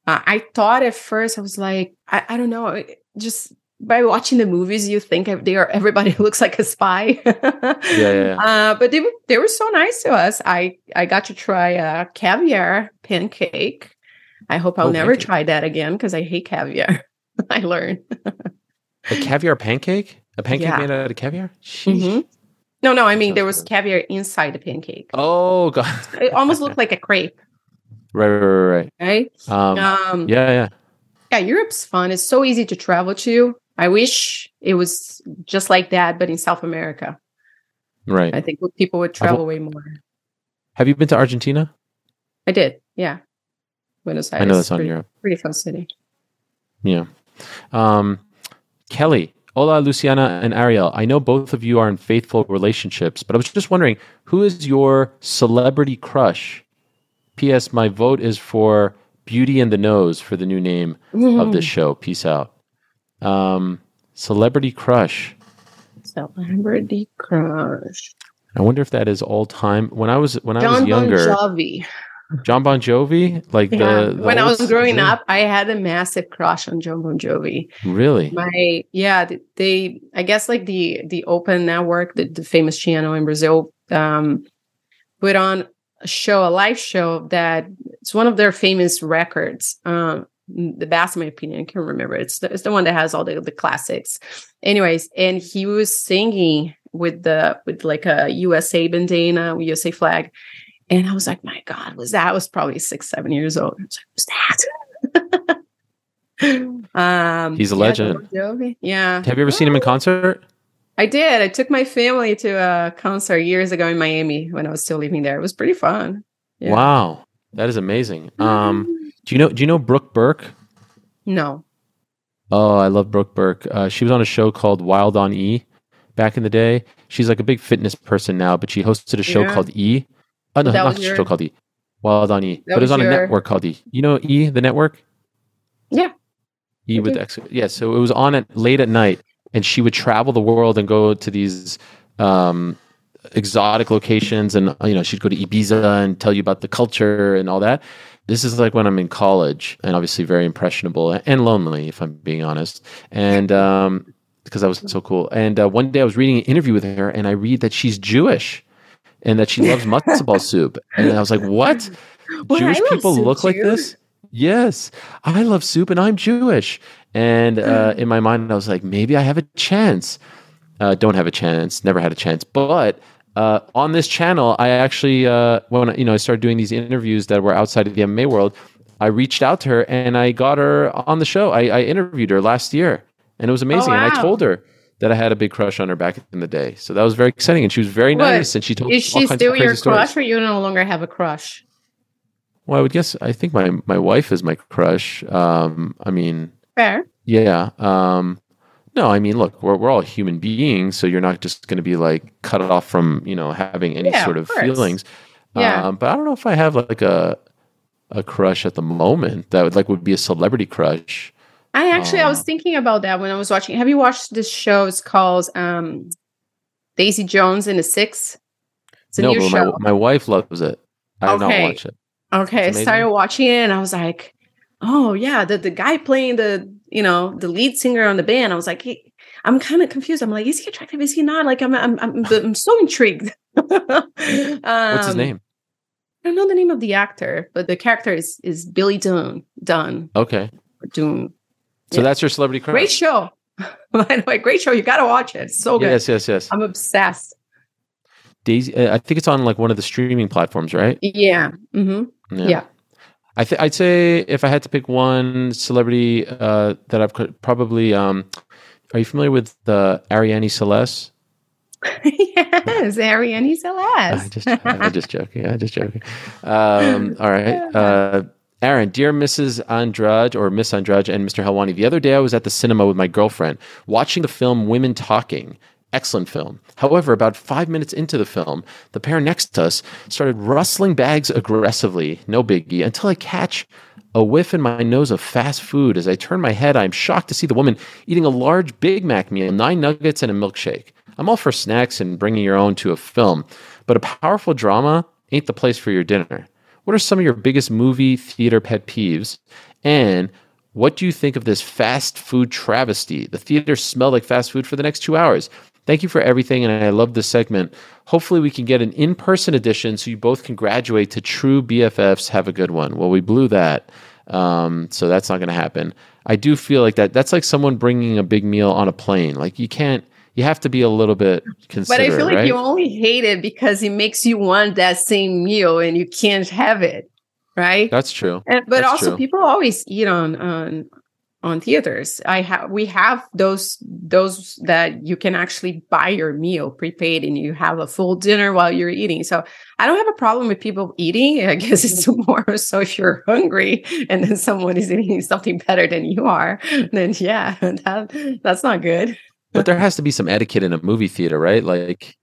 I thought at first I was like, I, I don't know, just by watching the movies, you think they are everybody looks like a spy. yeah, yeah, yeah. Uh, but they they were so nice to us. I I got to try a caviar pancake. I hope I'll oh, never pancake. try that again because I hate caviar. I learned a caviar pancake, a pancake made out of caviar. Mm-hmm. No, no. I mean, there was caviar inside the pancake. Oh god, it almost looked like a crepe. Right, right, right, right. Right. Um, um, yeah, yeah. Yeah, Europe's fun. It's so easy to travel to. I wish it was just like that, but in South America. Right. I think people would travel I've, way more. Have you been to Argentina? I did. Yeah. Buenos Aires. I know that's on Europe. Pretty fun city. Yeah. Um, Kelly, Hola, Luciana and Ariel. I know both of you are in faithful relationships, but I was just wondering who is your celebrity crush? P.S. My vote is for Beauty and the Nose for the new name mm. of this show. Peace out. Um, celebrity crush. Celebrity crush. I wonder if that is all time. When I was when John I was younger, Bon Jovi. John Bon Jovi, like yeah. the, the when I was growing up, I had a massive crush on John Bon Jovi. Really? My yeah, they I guess like the the Open Network, the, the famous channel in Brazil, um, put on a show, a live show that it's one of their famous records. Um, the best in my opinion. I can't remember. It's the, it's the one that has all the, the classics. Anyways, and he was singing with the with like a USA bandana, USA flag. And I was like, my God, was that? I was probably six, seven years old. I was like, who's that? um, He's a yeah, legend. Yeah. Have you ever seen him in concert? I did. I took my family to a concert years ago in Miami when I was still living there. It was pretty fun. Yeah. Wow. That is amazing. Um, do you know? Do you know Brooke Burke? No. Oh, I love Brooke Burke. Uh, she was on a show called Wild on E back in the day. She's like a big fitness person now, but she hosted a show yeah. called E. Oh no, that not a your... show called E. Wild on E, but it was on your... a network called E. You know E, the network? Yeah. E with X. Yeah, so it was on at late at night, and she would travel the world and go to these um, exotic locations, and you know she'd go to Ibiza and tell you about the culture and all that this is like when I'm in college and obviously very impressionable and lonely, if I'm being honest. And um, because I was so cool. And uh, one day I was reading an interview with her and I read that she's Jewish and that she loves matzo ball soup. And I was like, what? Well, Jewish people look too. like this? Yes, I love soup and I'm Jewish. And uh, in my mind, I was like, maybe I have a chance. Uh, don't have a chance, never had a chance. But uh, on this channel, I actually uh, when you know I started doing these interviews that were outside of the MMA world, I reached out to her and I got her on the show. I, I interviewed her last year, and it was amazing. Oh, wow. And I told her that I had a big crush on her back in the day, so that was very exciting. And she was very what? nice, and she told me. is she still your crush, stories. or you no longer have a crush? Well, I would guess I think my my wife is my crush. Um, I mean, fair. Yeah. Um, No, I mean, look, we're we're all human beings, so you're not just going to be like cut off from you know having any yeah, sort of, feelings. Yeah. Um, but I don't know if I have like a a crush at the moment that would like would be a celebrity crush. I actually um, I was um, thinking about that when I was watching. Have you watched this show? It's called um, Daisy Jones and the Six. It's a no, new but show. My, my wife loves it. I okay. have not watch it. Okay, I started watching it and I was like, oh yeah, the the guy playing the you know the lead singer on the band. I was like, hey, I'm kind of confused. I'm like, is he attractive? Is he not? Like, I'm I'm I'm, I'm so intrigued. um, What's his name? I don't know the name of the actor, but the character is is Billy Dunne. Dunne. Okay. Dunne. So yeah. that's your celebrity crush. Great show. By the way, great show. You got to watch it. It's so good. Yes, yes, yes. I'm obsessed. Daisy, uh, I think it's on like one of the streaming platforms, right? Yeah. Mm-hmm. Yeah. yeah. I th- I'd say if I had to pick one celebrity uh, that I've probably. Um, are you familiar with the Arianny Celeste? yes, Arianny Celeste. I just, I'm just joking. I'm just joking. Um, all right. Uh, Aaron, dear Mrs. Andrade or Miss Andrade and Mr. Helwani, the other day I was at the cinema with my girlfriend watching the film Women Talking. Excellent film. However, about five minutes into the film, the pair next to us started rustling bags aggressively, no biggie, until I catch a whiff in my nose of fast food. As I turn my head, I'm shocked to see the woman eating a large Big Mac meal, nine nuggets, and a milkshake. I'm all for snacks and bringing your own to a film, but a powerful drama ain't the place for your dinner. What are some of your biggest movie theater pet peeves? And what do you think of this fast food travesty? The theater smelled like fast food for the next two hours. Thank you for everything, and I love this segment. Hopefully, we can get an in person edition so you both can graduate to true BFFs. Have a good one. Well, we blew that, um, so that's not going to happen. I do feel like that. That's like someone bringing a big meal on a plane. Like you can't you have to be a little bit considerate. But I feel like right? you only hate it because it makes you want that same meal and you can't have it, right? That's true. And, but That's also, true. people always eat on on on theaters. I have we have those those that you can actually buy your meal prepaid and you have a full dinner while you're eating. So I don't have a problem with people eating. I guess it's more so if you're hungry and then someone is eating something better than you are, then yeah, that that's not good. But there has to be some etiquette in a movie theater, right? Like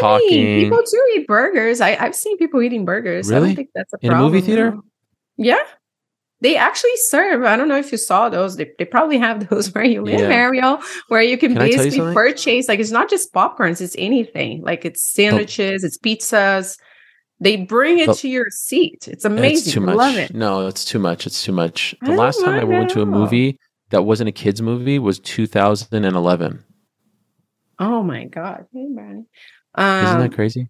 talking. I mean, people do eat burgers. I, have seen people eating burgers. Really? I don't think that's a problem. In a movie theater? Yeah. They actually serve. I don't know if you saw those. They, they probably have those where you live, yeah. Ariel, where you can, can basically you purchase. Like it's not just popcorns; it's anything. Like it's sandwiches, oh. it's pizzas. They bring it oh. to your seat. It's amazing. It's too much. Love it. No, it's too much. It's too much. The last time I went to a movie, that wasn't a kids movie was 2011. Oh my god! Hey, Brian. Um, Isn't that um, crazy?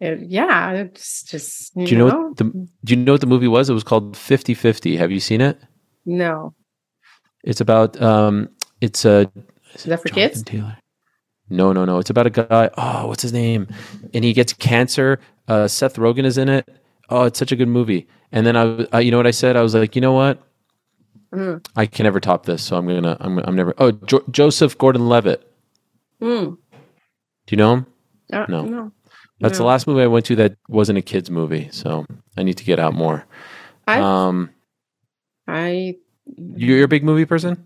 It, yeah, it's just. You do you know, know the, Do you know what the movie was? It was called 50-50. Have you seen it? No. It's about. um It's a. Is that for Jonathan kids? Taylor. No, no, no. It's about a guy. Oh, what's his name? And he gets cancer. Uh, Seth Rogen is in it. Oh, it's such a good movie. And then I, I, you know what I said? I was like, you know what? Mm. I can never top this, so I'm gonna. I'm. I'm never. Oh, jo- Joseph Gordon-Levitt. Mm. Do you know him? Uh, no. no. That's no. the last movie I went to that wasn't a kids movie, so I need to get out more. I, um, I. You're a big movie person.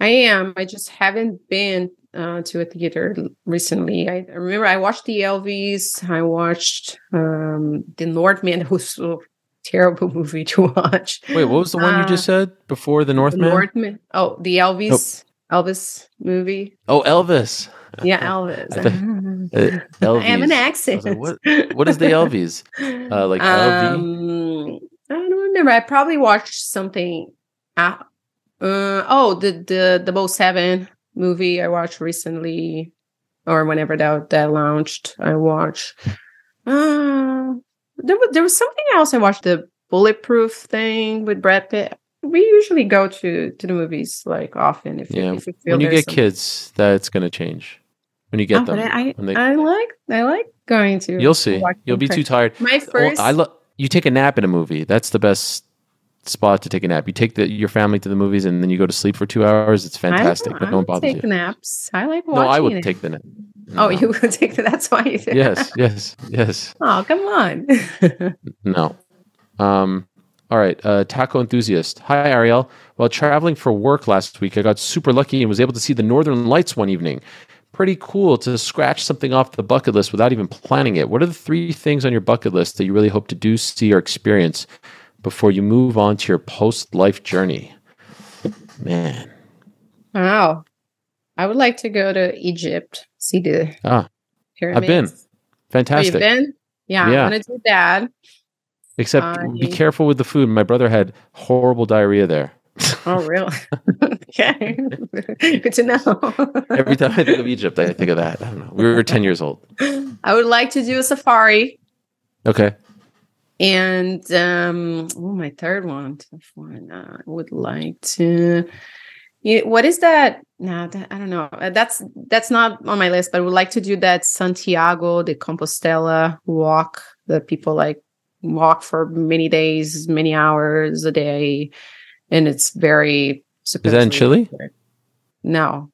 I am. I just haven't been uh, to a theater recently. I remember I watched the Elvis. I watched um, the Northman, who's a terrible movie to watch. Wait, what was the one uh, you just uh, said before the Northman? The Northman. Oh, the Elvis oh. Elvis movie. Oh, Elvis. Yeah, Elvis. Uh, Elvis. I am an accent. Like, what, what is the Elvis? Uh, like um, I don't remember. I probably watched something. Uh, uh, oh, the the the Bo Seven movie I watched recently, or whenever that that launched. I watched. Uh, there was there was something else I watched the bulletproof thing with Brad Pitt. We usually go to to the movies like often if yeah. You, if you when you get kids, that's going to change. When you get oh, them, I they... I like I like going to. You'll see. You'll be too tired. My first, well, I lo- you take a nap in a movie. That's the best spot to take a nap. You take the, your family to the movies and then you go to sleep for two hours. It's fantastic. I, but no one bothers take you. naps. I like watching. No, I would it. take the nap. Oh, you would take the, that's why you Yes, yes, yes. Oh, come on. no. Um, All right, uh, taco enthusiast. Hi, Ariel. While traveling for work last week, I got super lucky and was able to see the Northern Lights one evening. Pretty cool to scratch something off the bucket list without even planning it. What are the three things on your bucket list that you really hope to do, see, or experience before you move on to your post life journey? Man. Wow. I would like to go to Egypt, see the ah, pyramids. I've been. Fantastic. Oh, you've been? Yeah, yeah. I'm going to do that. Except be careful with the food. My brother had horrible diarrhea there. Oh, really? okay. Good to know. Every time I think of Egypt, I think of that. I don't know. We were 10 years old. I would like to do a safari. Okay. And um, oh, my third one. I would like to. what is that? No, that, I don't know. Uh, that's that's not on my list, but I would like to do that Santiago de Compostela walk that people like walk for many days, many hours a day, and it's very. Is that in Chile? No,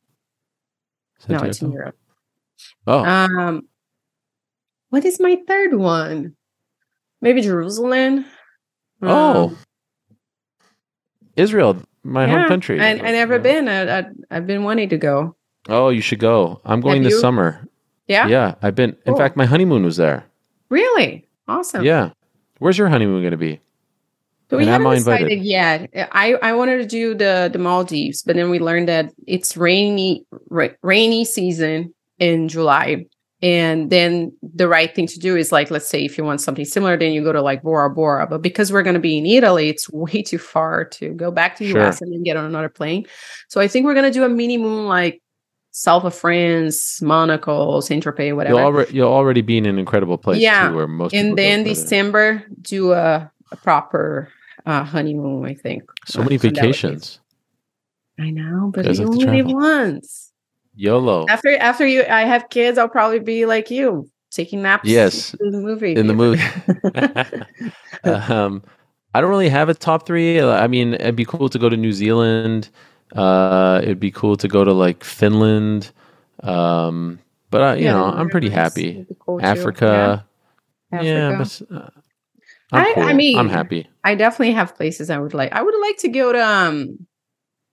no, it's in Europe. Oh, um, what is my third one? Maybe Jerusalem. Oh, um, Israel, my yeah, home country. I, I never yeah. been. I, I, have been wanting to go. Oh, you should go. I'm going Have this you? summer. Yeah, yeah. I've been. Cool. In fact, my honeymoon was there. Really awesome. Yeah. Where's your honeymoon going to be? But we haven't decided yet. I, I wanted to do the the Maldives, but then we learned that it's rainy ra- rainy season in July, and then the right thing to do is like let's say if you want something similar, then you go to like Bora Bora. But because we're going to be in Italy, it's way too far to go back to sure. US and then get on another plane. So I think we're going to do a mini moon like South of France, Monaco, Saint Tropez, whatever. You'll already, you'll already be in an incredible place. Yeah, too, where most and then December do a, a proper uh, honeymoon. I think so many vacations. I know, but you only live once. YOLO. After after you, I have kids. I'll probably be like you, taking naps. Yes, in the movie. In the movie. um, I don't really have a top three. I mean, it'd be cool to go to New Zealand. Uh, it'd be cool to go to like Finland. Um, but uh, you yeah, know, I'm pretty happy. Cool Africa. Yeah, yeah but uh, i cool. I, mean, I'm happy. I definitely have places I would like. I would like to go to um,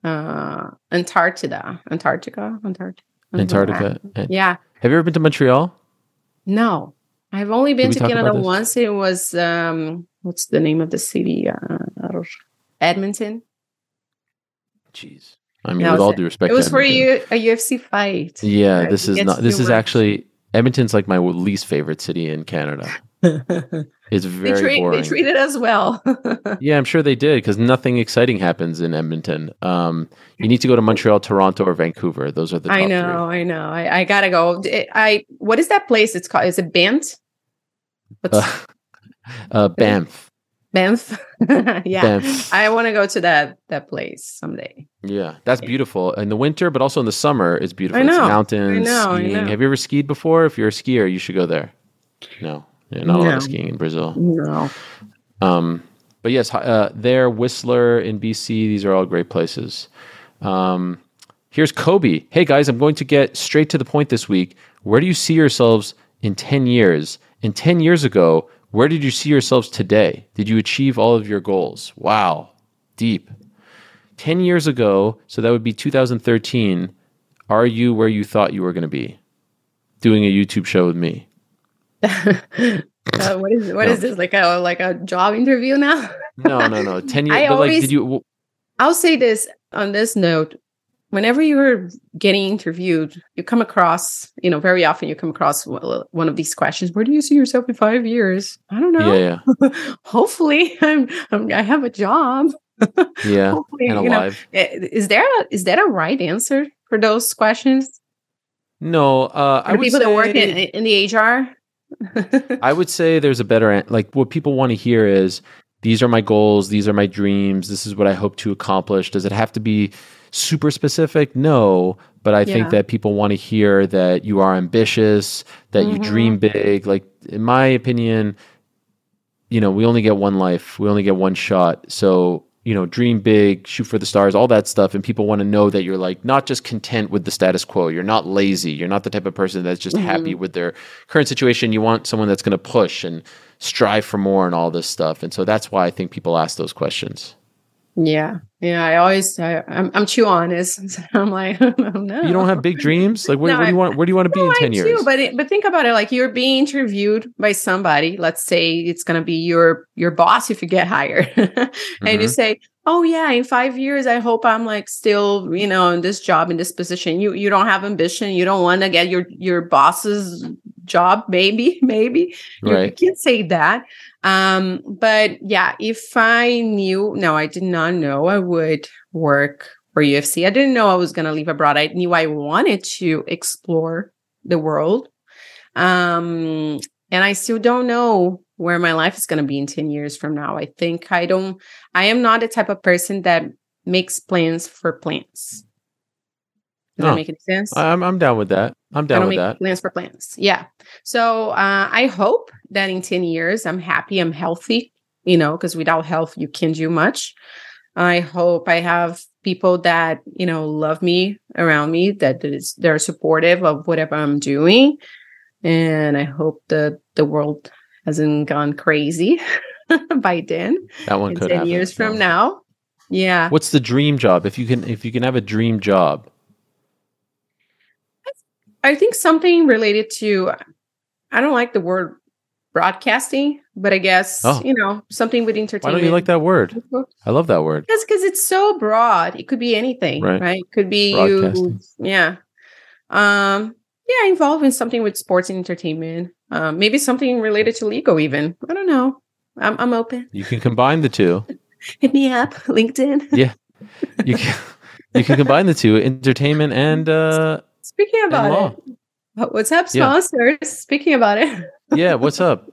uh, Antarctica, Antarctica, Antarctica, Antarctica. Yeah. Have you ever been to Montreal? No, I've only been to Canada once. It was um, what's the name of the city? Uh, Edmonton. Jeez. I mean, with all due respect, it was for a UFC fight. Yeah, this is not. This is actually Edmonton's like my least favorite city in Canada. it's very they treat, boring. They treated us well. yeah, I'm sure they did because nothing exciting happens in Edmonton. Um, you need to go to Montreal, Toronto, or Vancouver. Those are the. I know, three. I know. I, I gotta go. I what is that place? It's called. Is it Banff? Uh, uh, Banff. Banff. yeah. Banff. I want to go to that that place someday. Yeah, that's beautiful in the winter, but also in the summer. It's beautiful. I know. It's mountains, I know, skiing. I know. Have you ever skied before? If you're a skier, you should go there. No, yeah, not no. a lot of skiing in Brazil. No. Um, but yes, uh, there, Whistler in BC. These are all great places. Um, here's Kobe. Hey guys, I'm going to get straight to the point this week. Where do you see yourselves in 10 years? In 10 years ago, where did you see yourselves today? Did you achieve all of your goals? Wow, deep. 10 years ago, so that would be 2013, are you where you thought you were going to be? Doing a YouTube show with me. uh, what is what no. is this like a like a job interview now? no, no, no. 10 years I always, like, did you I'll say this on this note whenever you're getting interviewed, you come across, you know, very often you come across one of these questions. Where do you see yourself in five years? I don't know. Yeah. yeah. Hopefully, I'm, I'm, i have a job. yeah. Hopefully, and alive. You know, eh, is there a, is that a right answer for those questions? No, uh, I people that work in, in the HR. I would say there's a better like what people want to hear is these are my goals, these are my dreams, this is what I hope to accomplish. Does it have to be super specific? No, but I yeah. think that people want to hear that you are ambitious, that mm-hmm. you dream big. Like in my opinion, you know, we only get one life, we only get one shot. So you know, dream big, shoot for the stars, all that stuff. And people want to know that you're like not just content with the status quo. You're not lazy. You're not the type of person that's just mm-hmm. happy with their current situation. You want someone that's going to push and strive for more and all this stuff. And so that's why I think people ask those questions. Yeah. Yeah. I always, I, am I'm, I'm too honest. I'm like, no. You don't have big dreams? Like, where, no, where do you want, where do you want to be no, in 10 I years? Do, but, it, but think about it. Like you're being interviewed by somebody. Let's say it's going to be your, your boss if you get hired and mm-hmm. you say, oh yeah, in five years, I hope I'm like still, you know, in this job, in this position. You, you don't have ambition. You don't want to get your, your boss's job. Maybe, maybe right. you, you can say that. Um, but yeah, if I knew, no, I did not know I would work for UFC. I didn't know I was going to leave abroad. I knew I wanted to explore the world. Um, and I still don't know where my life is going to be in 10 years from now. I think I don't, I am not the type of person that makes plans for plans. Does that make any sense? I'm, I'm down with that. I'm down with that. Plans for plans. Yeah. So uh, I hope that in 10 years I'm happy, I'm healthy, you know, because without health, you can't do much. I hope I have people that, you know, love me around me, that is they're supportive of whatever I'm doing. And I hope that the world hasn't gone crazy by then. That one could 10 happen. years from now. Yeah. What's the dream job? If you can if you can have a dream job, I think something related to I don't like the word broadcasting, but I guess oh. you know something with entertainment. Why don't you like that word? I love that word. That's because it's so broad. It could be anything, right? right? It could be you, yeah, um, yeah, involving something with sports and entertainment. Um, maybe something related to legal, even. I don't know. I'm I'm open. You can combine the two. Hit me up, LinkedIn. yeah, you can. You can combine the two, entertainment and uh, Speaking about it, what's up, sponsors? Yeah. Speaking about it. yeah, what's up?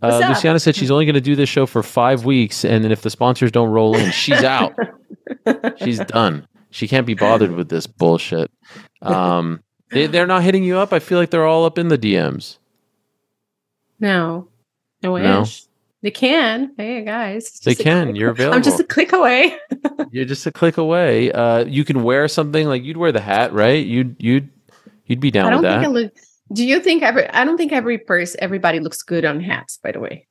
Uh, what's Luciana said she's only going to do this show for five weeks, and then if the sponsors don't roll in, she's out. she's done. She can't be bothered with this bullshit. Um, they, they're not hitting you up. I feel like they're all up in the DMs. No, I wish. No? They can. Hey guys, they can. You're available. I'm just a click away. You're just a click away. Uh, you can wear something like you'd wear the hat, right? You'd you'd you'd be down I don't with that. Think I look, do you think every? I don't think every person, everybody looks good on hats. By the way,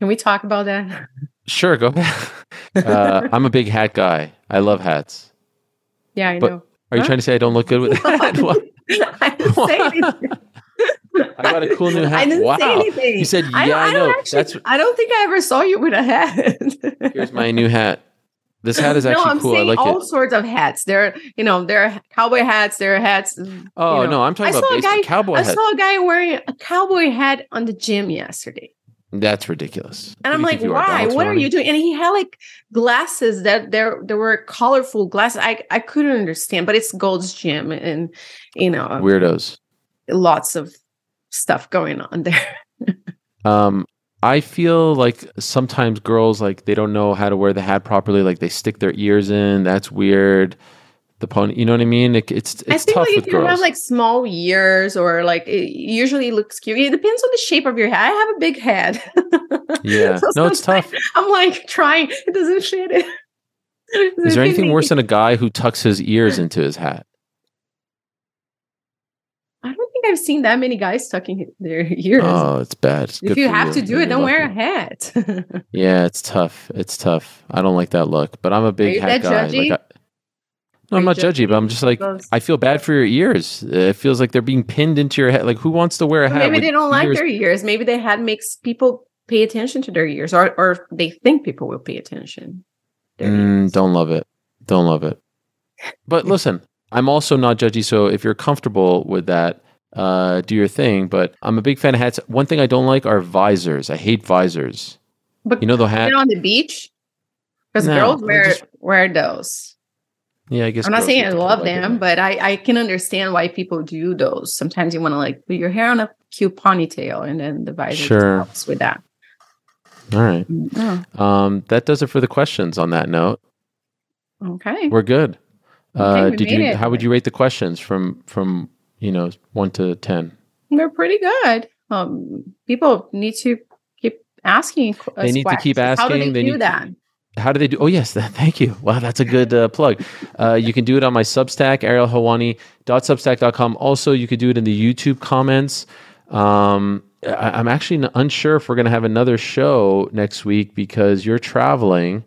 can we talk about that? Sure, go ahead. Uh, I'm a big hat guy. I love hats. Yeah, I but know. Are you huh? trying to say I don't look good with a hat? I didn't say anything. I got a cool new hat. I didn't wow. say anything. You said, "Yeah, I, I, know." Actually, That's. I don't think I ever saw you with a hat. Here's my new hat. This hat is actually no, I'm cool. Saying I like all it. sorts of hats. There, you know, there are cowboy hats. There are hats. Oh you know. no, I'm talking I about basic guy, cowboy. I saw a guy wearing a cowboy hat on the gym yesterday. That's ridiculous. And I'm like, why? What are you doing? And he had like glasses that there there were colorful glasses. I I couldn't understand, but it's Gold's Gym, and you know, weirdos. Lots of stuff going on there. um, I feel like sometimes girls like they don't know how to wear the hat properly. Like they stick their ears in. That's weird. The pony, you know what I mean? It, it's it's I think tough like if you girls. have like small ears or like it usually looks cute. It depends on the shape of your head. I have a big head. yeah, so no, it's tough. I'm like trying. It doesn't fit. Is there anything worse than a guy who tucks his ears into his hat? Think I've seen that many guys tucking their ears. Oh, it's bad. It's if you have you. to do it, don't lucky. wear a hat. yeah, it's tough. It's tough. I don't like that look, but I'm a big hat guy. Like I, no, I'm not judgy, but I'm just like I feel bad for your ears. It feels like they're being pinned into your head. Like who wants to wear a hat? Maybe they don't ears? like their ears. Maybe the hat makes people pay attention to their ears, or or they think people will pay attention. Mm, don't love it. Don't love it. But listen, I'm also not judgy. So if you're comfortable with that, uh, do your thing. But I'm a big fan of hats. One thing I don't like are visors. I hate visors. But you know the hat on the beach because no, girls wear just, wear those. Yeah, I guess I'm not saying I love like them, but I I can understand why people do those. Sometimes you want to like put your hair on a cute ponytail, and then the visor sure. helps with that. All right. Mm, Um, that does it for the questions. On that note, okay, we're good. Uh, did you? It. How would you rate the questions from from you know, one to 10? They're pretty good. Um, people need to keep asking. They need questions. to keep asking. How do they, they do that? how do they do? Oh, yes. Thank you. Wow, that's a good uh, plug. Uh, you can do it on my Substack, arielhelwani.substack.com. Also, you could do it in the YouTube comments. Um, I, am actually unsure if we're going to have another show next week because you're traveling.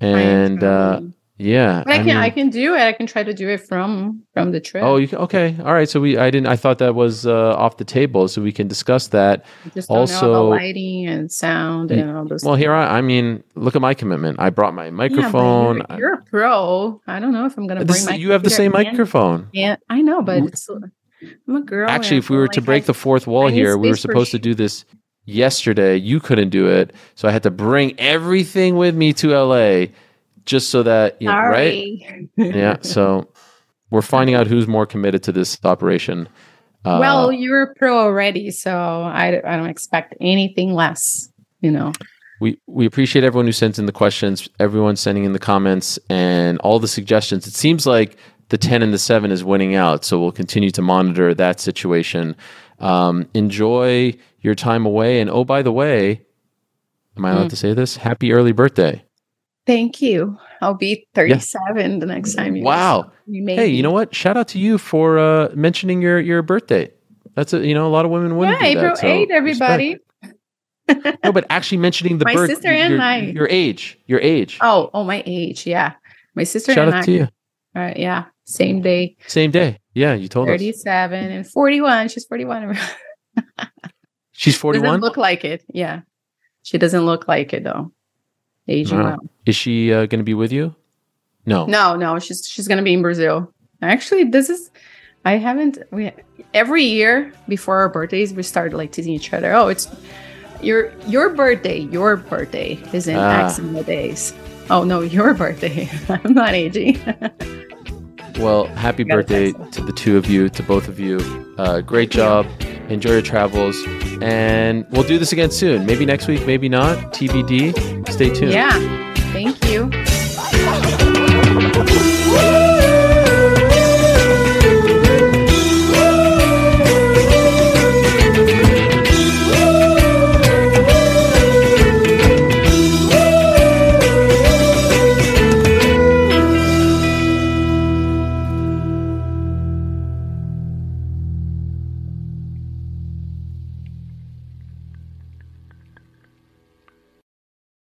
And uh, yeah, but I, I can mean, I can do it. I can try to do it from from the trip. Oh, you can, okay, all right. So we I didn't I thought that was uh, off the table, so we can discuss that. just also lighting and sound and all those. Well, things. here I I mean, look at my commitment. I brought my microphone. Yeah, you're, you're, a pro. I don't know if I'm going to bring my. You have the same microphone. Yeah, I know, but it's, I'm a girl. Actually, if we were to break the fourth wall here, we were supposed to do this yesterday. You couldn't do it, so I had to bring everything with me to LA just so that you know, right? yeah. So we're finding out who's more committed to this operation. Uh, well, you're a pro already, so I, I don't expect anything less. You know. We we appreciate everyone who sends in the questions, everyone sending in the comments, and all the suggestions. It seems like the ten and the seven is winning out, so we'll continue to monitor that situation. Um, enjoy your time away, and oh, by the way, am I allowed mm. to say this? Happy early birthday! Thank you. I'll be 37 yeah. the next time you Wow. You hey, you know what? Shout out to you for uh, mentioning your your birthday. That's a you know a lot of women wouldn't yeah, do April that, so 8 everybody. no, but actually mentioning the my birth, sister and your, my your age, your age. Oh, oh, my age. Yeah, my sister. Shout and out I, to you. All right. Yeah. Same day. Same day. Yeah, you told 37 us. 37 and 41. She's 41. She's 41. Doesn't look like it. Yeah. She doesn't look like it though aging well. Is she uh, going to be with you? No. No, no. She's she's going to be in Brazil. Actually, this is I haven't we every year before our birthdays we start like teasing each other. Oh, it's your your birthday. Your birthday is in ah. X amount days. Oh no, your birthday. I'm not aging. well, happy birthday to the two of you, to both of you. Uh, great job. Enjoy your travels. And we'll do this again soon. Maybe next week, maybe not. TBD. Stay tuned. Yeah.